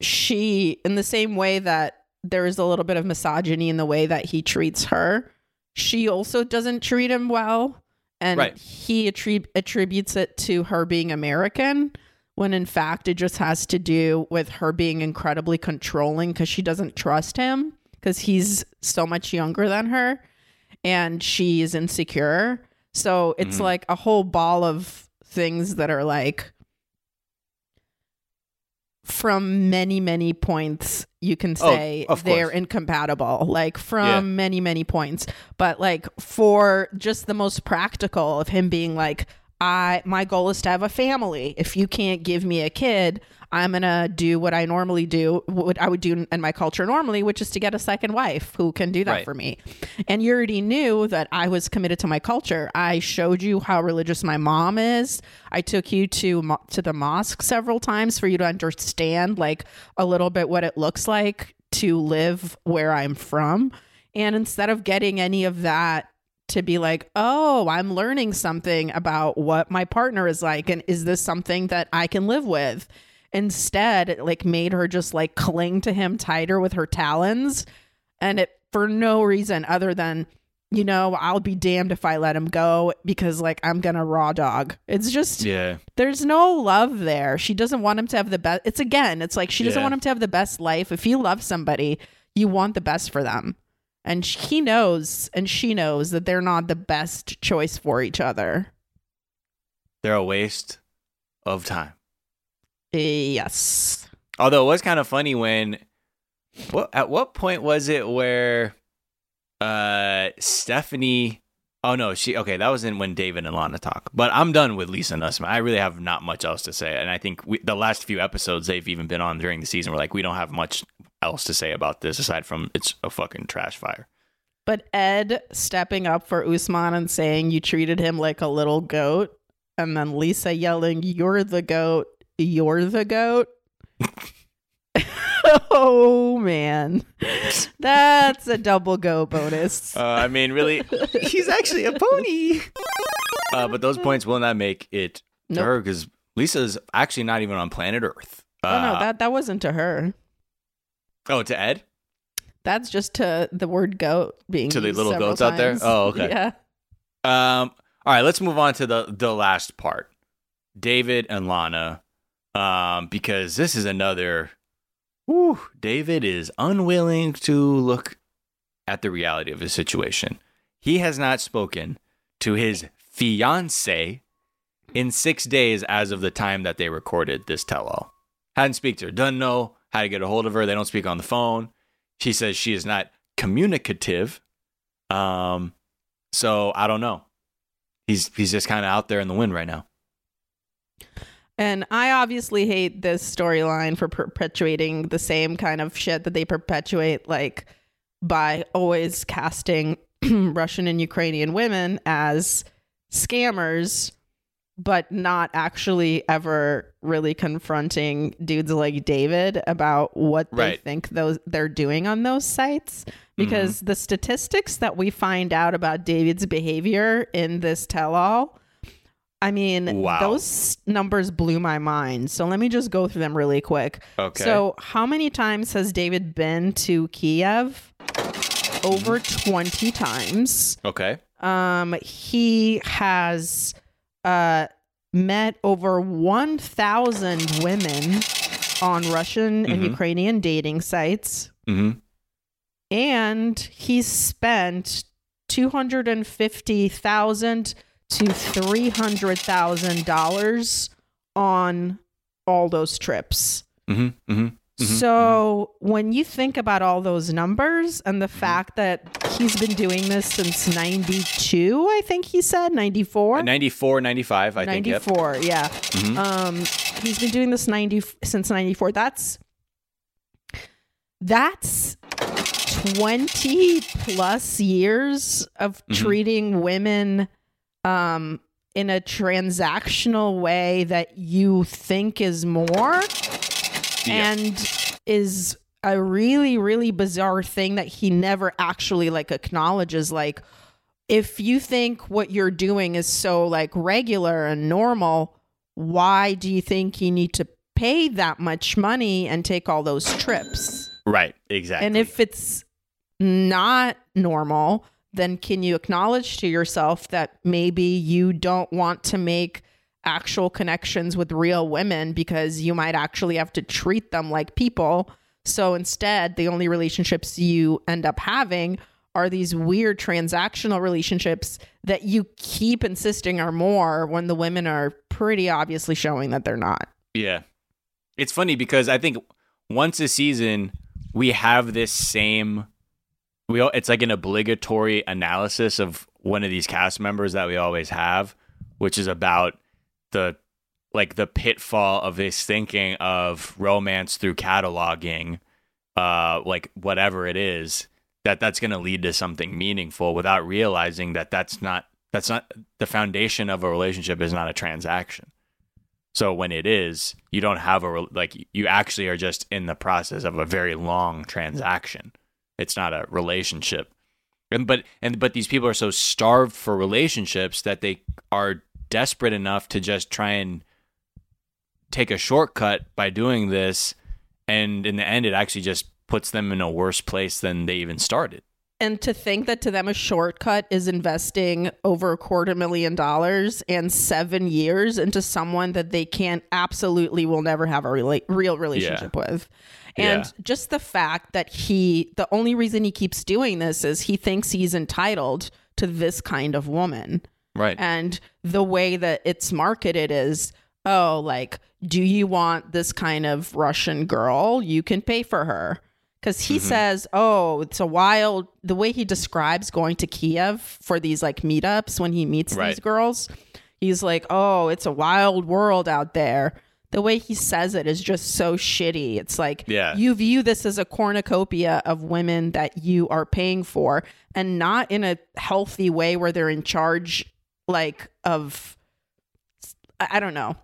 she, in the same way that there is a little bit of misogyny in the way that he treats her, she also doesn't treat him well. And Right. he attrib- attributes it to her being American when in fact it just has to do with her being incredibly controlling because she doesn't trust him because he's so much younger than her and she is insecure. So it's Mhm. like a whole ball of things that are like from many many points you can Oh, say of they're incompatible like from Yeah. many many points but like for just the most practical of him being like i my goal is to have a family. If you can't give me a kid i'm gonna do what i normally do what i would do in my culture normally which is to get a second wife who can do that Right. for me. And you already knew that i was committed to my culture. I showed you how religious my mom is. I took you to to the mosque several times for you to understand like a little bit what it looks like to live where i'm from. And instead of getting any of that to be like, oh, I'm learning something about what my partner is like. And is this something that I can live with? Instead, it like made her just like cling to him tighter with her talons. And it for no reason other than, you know, I'll be damned if I let him go because like I'm gonna raw dog. It's just yeah there's no love there. She doesn't want him to have the best. It's again, it's like she doesn't Yeah. want him to have the best life. If you love somebody, you want the best for them. And he knows and she knows that they're not the best choice for each other. They're a waste of time. Yes. Although it was kind of funny when what at what point was it where uh Stephanie Oh no, she okay. That was in when David and Lana talk. But I'm done with Lisa and Usman. I really have not much else to say, and I think we, the last few episodes they've even been on during the season were like, we don't have much else to say about this aside from it's a fucking trash fire. But Ed stepping up for Usman and saying you treated him like a little goat, and then Lisa yelling, You're the goat, you're the goat. (laughs) oh man. That's a double go bonus. Uh, I mean, really, (laughs) he's actually a pony. Uh, but those points will not make it to her because Lisa's actually not even on planet Earth. Uh, oh no, that that wasn't to her. Oh, to Ed? That's just to the word goat being To the little goats out there? Oh, okay. Yeah. Um, all right, let's move on to the the last part. David and Lana. Um, because this is another whew, David is unwilling to look at the reality of his situation. He has not spoken to his fiance in six days as of the time that they recorded this tell all. Hadn't speak to her, doesn't know how to get a hold of her. They don't speak on the phone. She says she is not communicative. Um, so I don't know. He's he's just kind of out there in the wind right now. And I obviously hate this storyline for perpetuating the same kind of shit that they perpetuate, like by always casting (clears throat) Russian and Ukrainian women as scammers, but not actually ever really confronting dudes like David about what they Right. think those they're doing on those sites. Because the statistics that we find out about David's behavior in this tell all I mean, Wow. those numbers blew my mind. So let me just go through them really quick. Okay. So, how many times has David been to Kiev? Over 20 times. Okay. Um he has uh met over 1000 women on Russian and Mhm. Ukrainian dating sites Mm-hmm. and he spent 250,000 to 300,000 dollars on all those trips. Mm-hmm. Mm-hmm. So, when you think about all those numbers and the fact that he's been doing this since 92, I think he said 94. 94, 95, I think. Yep. 94, yeah. Mhm. Um he's been doing this 90 since 94. That's that's 20 plus years of Mhm. treating women um in a transactional way that you think is more and is a really really bizarre thing that he never actually like acknowledges like if you think what you're doing is so like regular and normal why do you think you need to pay that much money and take all those trips Right. Exactly. and if it's not normal, then can you acknowledge to yourself that maybe you don't want to make actual connections with real women because you might actually have to treat them like people? So instead, the only relationships you end up having are these weird transactional relationships that you keep insisting are more when the women are pretty obviously showing that they're not. Yeah. It's funny because I think once a season we have this same we all, it's like an obligatory analysis of one of these cast members that we always have, which is about the like the pitfall of this thinking of romance through cataloging uh like whatever it is that that's going to lead to something meaningful without realizing that that's not that's not the foundation of a relationship is not a transaction so when it is, you don't have a like you actually are just in the process of a very long transaction. It's not a relationship. And but and but these people are so starved for relationships that they are desperate enough to just try and take a shortcut by doing this and in the end it actually just puts them in a worse place than they even started. and to think that to them a shortcut is investing over a quarter million dollars and seven years into someone that they can't absolutely will never have a rela- real relationship with. And Yeah. just the fact that he, the only reason he keeps doing this is he thinks he's entitled to this kind of woman. Right. And the way that it's marketed is, oh, like, do you want this kind of Russian girl? You can pay for her. Because he Mm-hmm. says, oh, it's a wild, the way he describes going to Kiev for these like meetups when he meets Right. these girls, he's like, oh, it's a wild world out there. The way he says it is just so shitty. It's like, Yeah. you view this as a cornucopia of women that you are paying for and not in a healthy way where they're in charge like of I don't know.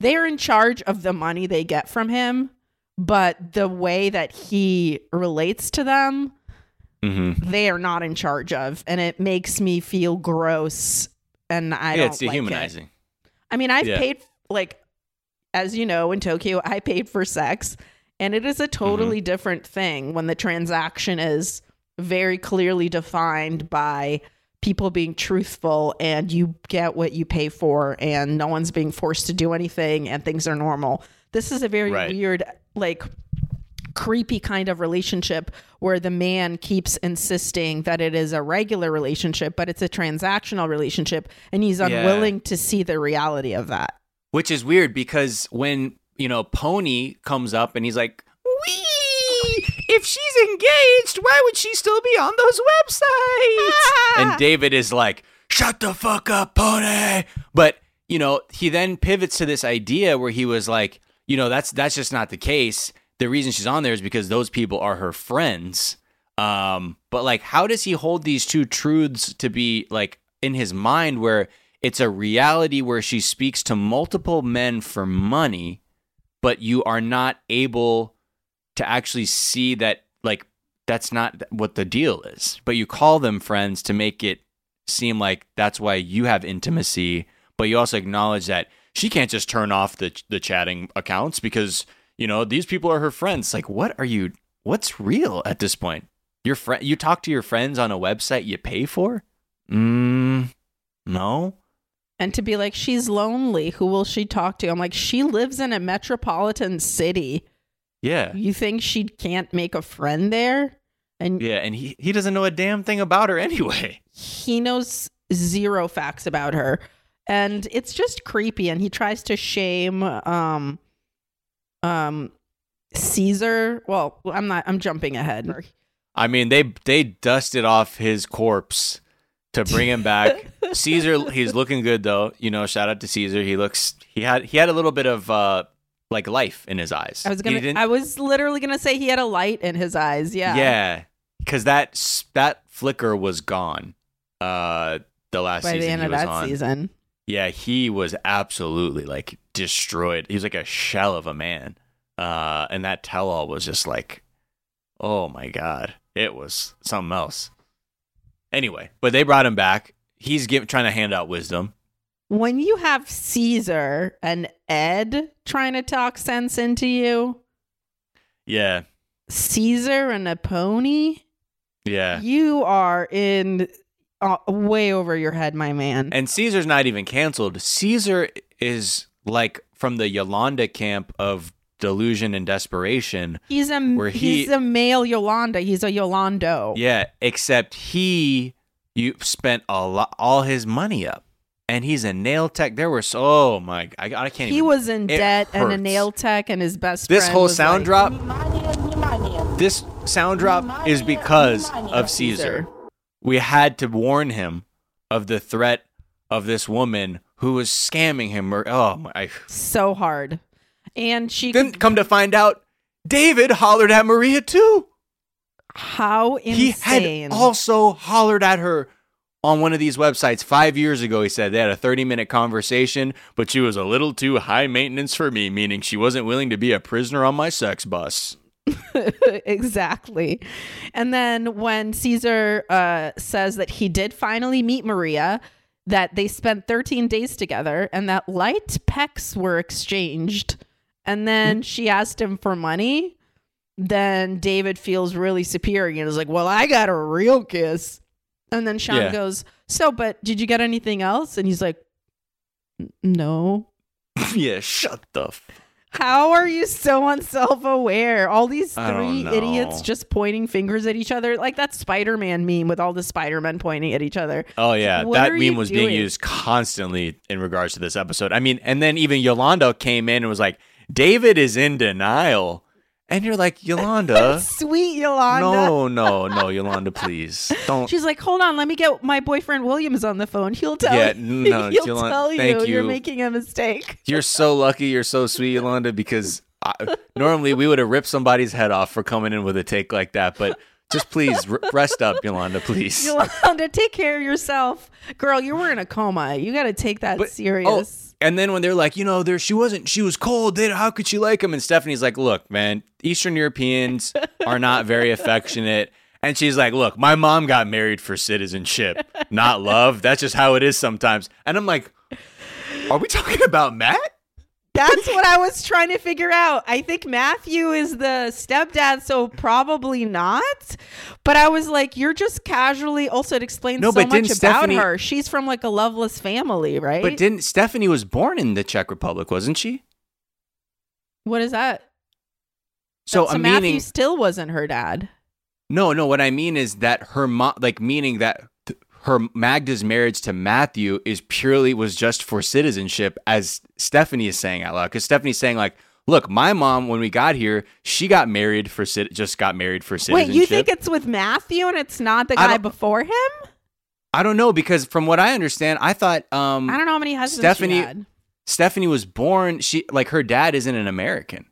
They're in charge of the money they get from him, but the way that he relates to them, Mm-hmm. they are not in charge of and it makes me feel gross and I yeah, it's like it. dehumanizing. I mean, I've Yeah. paid like as you know in Tokyo, I paid for sex and it is a totally Mm-hmm. different thing when the transaction is very clearly defined by people being truthful and you get what you pay for and no one's being forced to do anything and things are normal. This is a very Right. weird like creepy kind of relationship where the man keeps insisting that it is a regular relationship but it's a transactional relationship and he's Yeah. unwilling to see the reality of that. Which is weird because when, you know, Pony comes up and he's like, Wee! If she's engaged, why would she still be on those websites? and David is like, Shut the fuck up, Pony. But, you know, he then pivots to this idea where he was like, you know, that's that's just not the case. The reason she's on there is because those people are her friends. Um, but like how does he hold these two truths to be like in his mind where it's a reality where she speaks to multiple men for money, but you are not able to actually see that like that's not what the deal is. But you call them friends to make it seem like that's why you have intimacy, but you also acknowledge that she can't just turn off the the chatting accounts because you know these people are her friends. Like, what are you? What's real at this point? Your friend, you talk to your friends on a website you pay for? Mm, no. And to be like she's lonely, who will she talk to? I'm like she lives in a metropolitan city. Yeah, You think she can't make a friend there? And yeah, and he he doesn't know a damn thing about her anyway. he knows zero facts about her and it's just creepy and he tries to shame um um caesar well i'm not i'm jumping ahead I mean, they they dusted off his corpse to bring him back. (laughs) Caesar, he's looking good though. You know, shout out to Caesar. He looks he had he had a little bit of uh like life in his eyes. i was gonna i was literally gonna say he had a light in his eyes yeah yeah, because that that flicker was gone. Uh, the last by season the end of that on. season Yeah, he was absolutely like destroyed. He was like a shell of a man. Uh, and that tell all was just like, oh my god, it was something else. Anyway, but they brought him back. He's give, trying to hand out wisdom. When you have caesar and ed trying to talk sense into you Yeah, caesar and a pony yeah. you are in uh, way over your head my man And Caesar's not even canceled. Caesar is like from the Yolanda camp of delusion and desperation. He's a where he- he's a male Yolanda. He's a Yolando. Yeah, except he you spent a lot all his money up. And he's a nail tech. There were so oh my I, I can't He even was in it debt and a nail tech, and his best. This friend whole was sound like, drop This sound drop is because of Caesar. We had to warn him of the threat of this woman who was scamming him or oh my so hard, and she Then come to find out David hollered at Maria too. how insane! He insane. had also hollered at her on one of these websites five years ago. He said they had a 30 minute conversation, but she was a little too high maintenance for me, meaning she wasn't willing to be a prisoner on my sex bus. (laughs) exactly. And then when Caesar uh, says that he did finally meet Maria, that they spent 13 days together, and that light pecks were exchanged, and then she asked him for money. then David feels really superior and is like, "Well, I got a real kiss." And then Shaun Yeah. goes, "So, but did you get anything else?" And he's like, "No." (laughs) yeah, shut the. F- How are you so unself-aware? All these three idiots just pointing fingers at each other, like that Spider-Man meme with all the Spider-Men pointing at each other. oh yeah, What that meme was being used constantly in regards to this episode. I mean, and then even Yolanda came in and was like, "David is in denial," and you're like, Yolanda. (laughs) Sweet Yolanda. No, no, no, Yolanda, please (laughs) don't. She's like, hold on, let me get my boyfriend Williams on the phone. He'll tell Yeah, you. (laughs) no, he'll Yolanda, tell you, thank you're making a mistake. You're so lucky. You're so sweet, Yolanda, because I, normally we would have ripped somebody's head off for coming in with a take like that. But just please r- rest up, Yolanda, please. (laughs) Yolanda, take care of yourself. Girl, you were in a coma. You got to take that oh, serious. Oh, and then when they're like, you know, there she wasn't, she was cold. They, how could she like him? And Stephanie's like, look, man, Eastern Europeans are not very affectionate. And she's like, look, my mom got married for citizenship, not love. That's just how it is sometimes. And I'm like, are we talking about Matt? That's what I was trying to figure out. I think Matthew is the stepdad, so probably not. But I was like, you're just casually. Also, it explains No, so but much about Stephanie- her. She's from like a loveless family, right? But didn't Stephanie was born in the Czech Republic, wasn't she? what is that? So, so Matthew meaning still wasn't her dad. no, no. What I mean is that her mom, like meaning that th- her Magda's marriage to Matthew is purely was just for citizenship, as Stephanie is saying out loud. Because Stephanie's saying like, look, my mom when we got here, she got married for just got married for citizenship." Wait, you think it's with Matthew and it's not the guy before him? I don't know because from what I understand, I thought um I don't know how many husbands Stephanie. Stephanie was born. She like her dad isn't an American.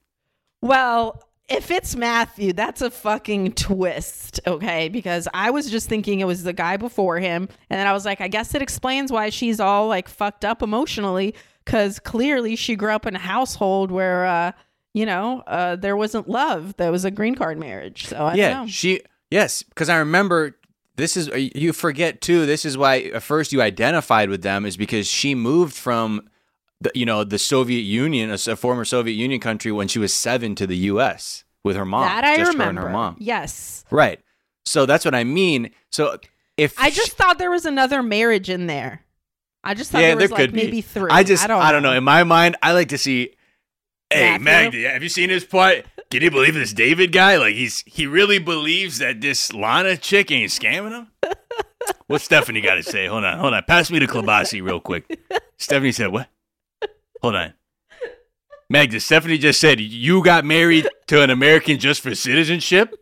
Well, if it's Matthew, that's a fucking twist, okay? Because I was just thinking it was the guy before him, and then I was like, I guess it explains why she's all like fucked up emotionally, because clearly she grew up in a household where, uh, you know, uh, there wasn't love. There was a green card marriage. So I yeah, she yes, because I remember this is you forget too. This is why at first you identified with them is because she moved from the you know the Soviet Union, a former Soviet Union country, when she was seven to the U.S. with her mom. that I just remember. her and her mom. Yes. Right. So that's what I mean. So if I just thought there was another marriage in there. I just thought yeah, there was there like could be. maybe three. I just I don't, I don't know. In my mind, I like to see. Hey, Matthew? Magda, have you seen his part? Can you believe this David guy? Like he's he really believes that this Lana chick ain't scamming him. What's Stephanie got to say? Hold on, hold on. Pass me the klobasi real quick. (laughs) Stephanie said what? Hold on. Magda, Stephanie just said you got married to an American just for citizenship,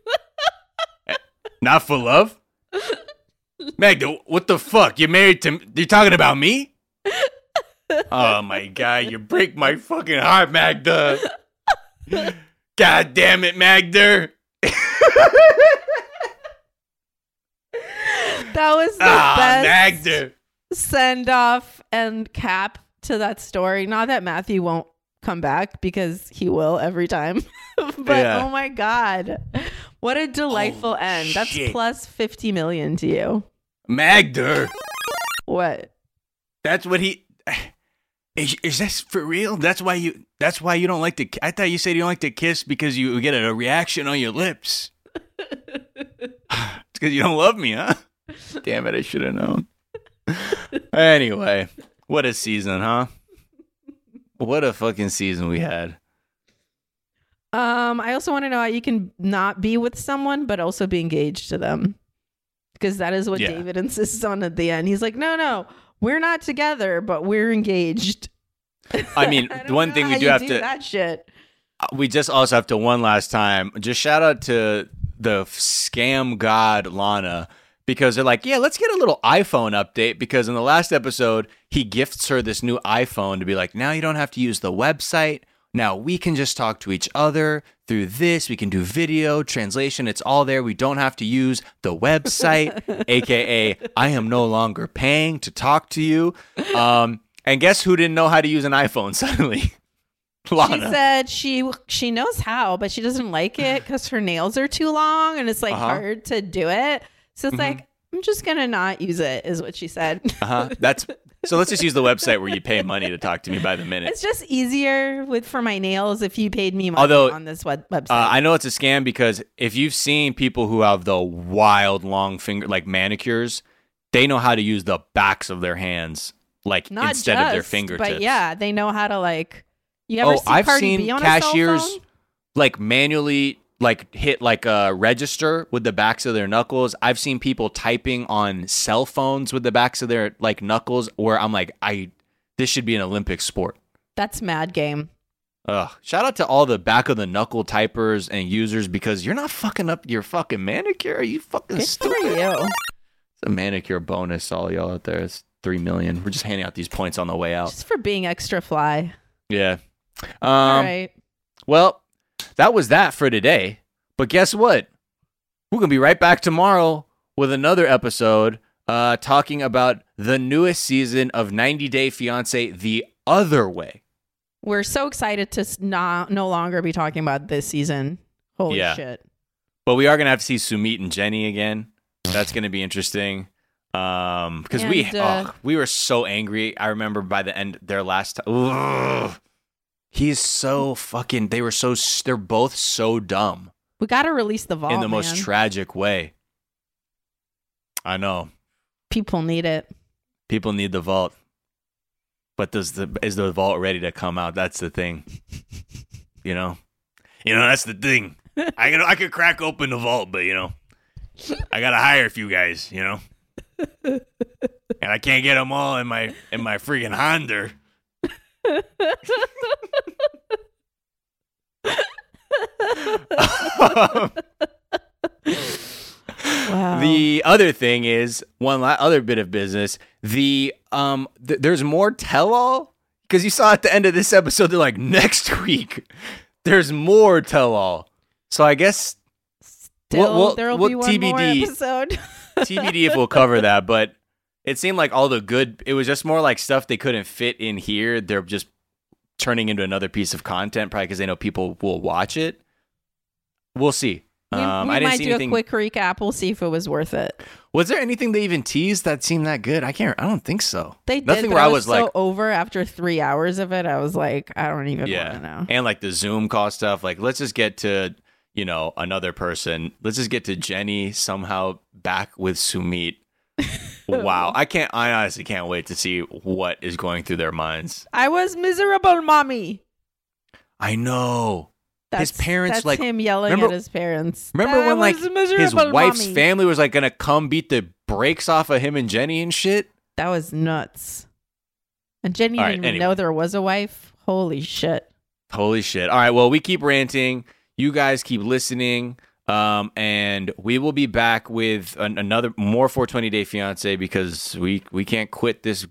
not for love. Magda, what the fuck? You're married to? You're talking about me? Oh my god, you break my fucking heart, Magda. God damn it, Magda. That was the Ah, best Magda. send off and cap to that story. Not that Matthew won't come back because he will every time. (laughs) but Yeah. oh my god. What a delightful oh, end. That's shit. plus 50 million to you. Magda. What? That's what he. (sighs) Is, is this for real? That's why you. That's why you don't like to. I thought you said you don't like to kiss because you get a reaction on your lips. (sighs) it's because you don't love me, huh? (laughs) Damn it! I should have known. (laughs) anyway, what a season, huh? What a fucking season we had. Um, I also want to know how you can not be with someone but also be engaged to them. Because that is what Yeah. David insists on at the end. He's like, no, no, we're not together, but we're engaged. I mean, (laughs) I the one thing we do have do to. that shit. Uh, we just also have to one last time just shout out to the scam god Lana because they're like, yeah, let's get a little iPhone update because in the last episode he gifts her this new iPhone to be like, now you don't have to use the website. Now we can just talk to each other through this. We can do video translation. It's all there. We don't have to use the website, (laughs) aka I am no longer paying to talk to you. Um, and guess who didn't know how to use an iPhone (laughs) suddenly? Lana. She said she she knows how, but she doesn't like it because her nails are too long and it's like Uh-huh. hard to do it. So it's Mhm. like I'm just gonna not use it, is what she said. Uh-huh. That's So let's just use the website where you pay money to talk to me by the (laughs) minute. It's just easier with for my nails if you paid me money Although, on this web- website. Uh, I know it's a scam because if you've seen people who have the wild long finger like manicures, they know how to use the backs of their hands like Not instead of their just, fingertips. But yeah, they know how to like. You ever oh, see I've Cardi seen B on a cell cashiers like manually like hit like a register with the backs of their knuckles. I've seen people typing on cell phones with the backs of their like knuckles where I'm like, I this should be an Olympic sport. That's mad game. Ugh. Shout out to all the back of the knuckle typers and users because you're not fucking up your fucking manicure. Are you fucking Good stupid? you. It's a manicure bonus, all y'all out there. It's three million. We're just handing out these points on the way out. Just for being extra fly. Yeah. Um, All right. Well, that was that for today. But guess what? We're gonna be right back tomorrow with another episode uh, talking about the newest season of 90 Day Fiance the other way. We're so excited to not no longer be talking about this season. Holy Yeah. shit. But we are gonna have to see Sumit and Jenny again. That's gonna be interesting. Um, because we uh, ugh, we were so angry. I remember by the end their last time. He's so fucking. They were so. They're both so dumb We got to release the vault in the most man. tragic way. I know People need it. people need the vault, but does the is the vault ready to come out? That's the thing. (laughs) You know, you know that's the thing. I can I could crack open the vault, but you know, I gotta hire a few guys. You know, (laughs) and I can't get them all in my in my freaking Honda. Wow. The other thing is one la- other bit of business. The um, th- there's more tell all because you saw at the end of this episode they're like next week there's more tell all. So I guess Still, there'll be one more episode. TBD if we'll cover that, but it seemed like all the good. It was just more like stuff they couldn't fit in here. They're just turning into another piece of content, probably because they know people will watch it. We'll see. We, um, we I didn't might do anything. a quick recap. We'll see if it was worth it. Was there anything they even teased that seemed that good? I can't. I don't think so. They Nothing did, where I was, so like, over after three hours of it. I was like, I don't even want to yeah, know. and like the Zoom call stuff. Like, let's just get to you know another person. Let's just get to Jenny somehow back with Sumit. Wow, (laughs) I can't. I honestly can't wait to see what is going through their minds. I was miserable, mommy. I know. That's, his parents that's like him yelling remember- at his parents. Remember I when like his wife's mommy. family was like gonna come beat the brakes off of him and Jenny and shit? That was nuts. And Jenny right, didn't even anyway. know there was a wife. Holy shit. Holy shit. All right, well, we keep ranting. You guys keep listening. Um, and we will be back with an, another more 420 day fiance because we we can't quit this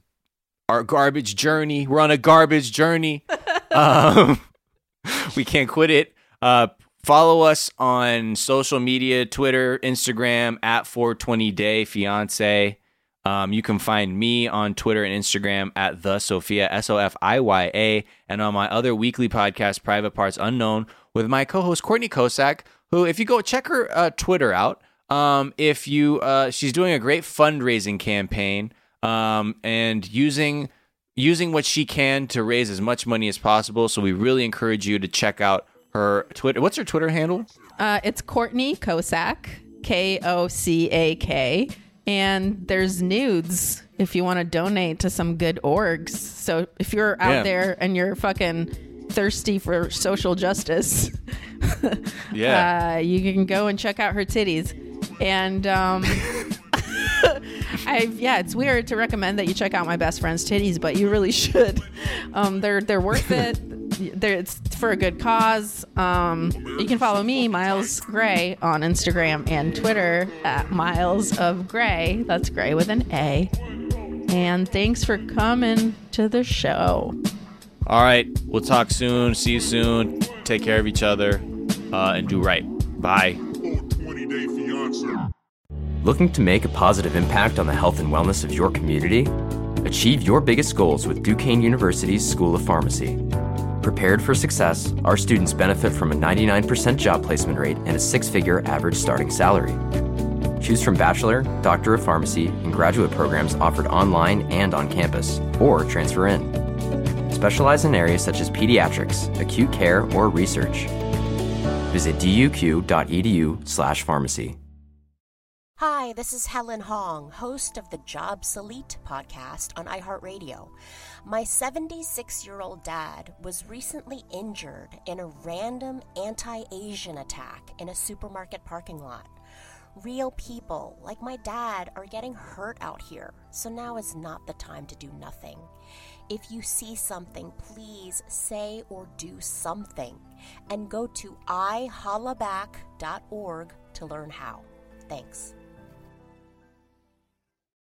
our garbage journey. We're on a garbage journey. (laughs) um, (laughs) we can't quit it. Uh, follow us on social media, Twitter, Instagram at 420 day fiance. Um, you can find me on Twitter and Instagram at the Sophia S O F I Y A, and on my other weekly podcast, Private Parts Unknown, with my co-host Courtney Kocak. Who, if you go check her uh, Twitter out, um, if you, uh, she's doing a great fundraising campaign, um, and using using what she can to raise as much money as possible. So we really encourage you to check out her Twitter. What's her Twitter handle? Uh, it's Courtney Kocak, K O C A K. And there's nudes if you want to donate to some good orgs. So if you're out Yeah. there and you're fucking thirsty for social justice, (laughs) Yeah. uh, you can go and check out her titties. And um, (laughs) I yeah, it's weird to recommend that you check out my best friend's titties, but you really should. Um, they're they're worth it. (laughs) They're, it's for a good cause. Um, you can follow me, Miles Gray, on Instagram and Twitter at Miles of Gray. That's Gray with an A. And thanks for coming to the show. All right. We'll talk soon. See you soon. Take care of each other uh, and do right. Bye. 20 Day Fiance. Looking to make a positive impact on the health and wellness of your community? Achieve your biggest goals with Duquesne University's School of Pharmacy. Prepared for success, our students benefit from a 99% job placement rate and a six figure average starting salary. Choose from bachelor, doctor of pharmacy, and graduate programs offered online and on campus, or transfer in. Specialize in areas such as pediatrics, acute care, or research. Visit duq.edu/pharmacy. Hi, this is Helen Hong, host of the Job Salute podcast on iHeartRadio. My 76 year old dad was recently injured in a random anti Asian attack in a supermarket parking lot. Real people like my dad are getting hurt out here, so now is not the time to do nothing. If you see something, please say or do something and go to ihollaback.org to learn how. Thanks.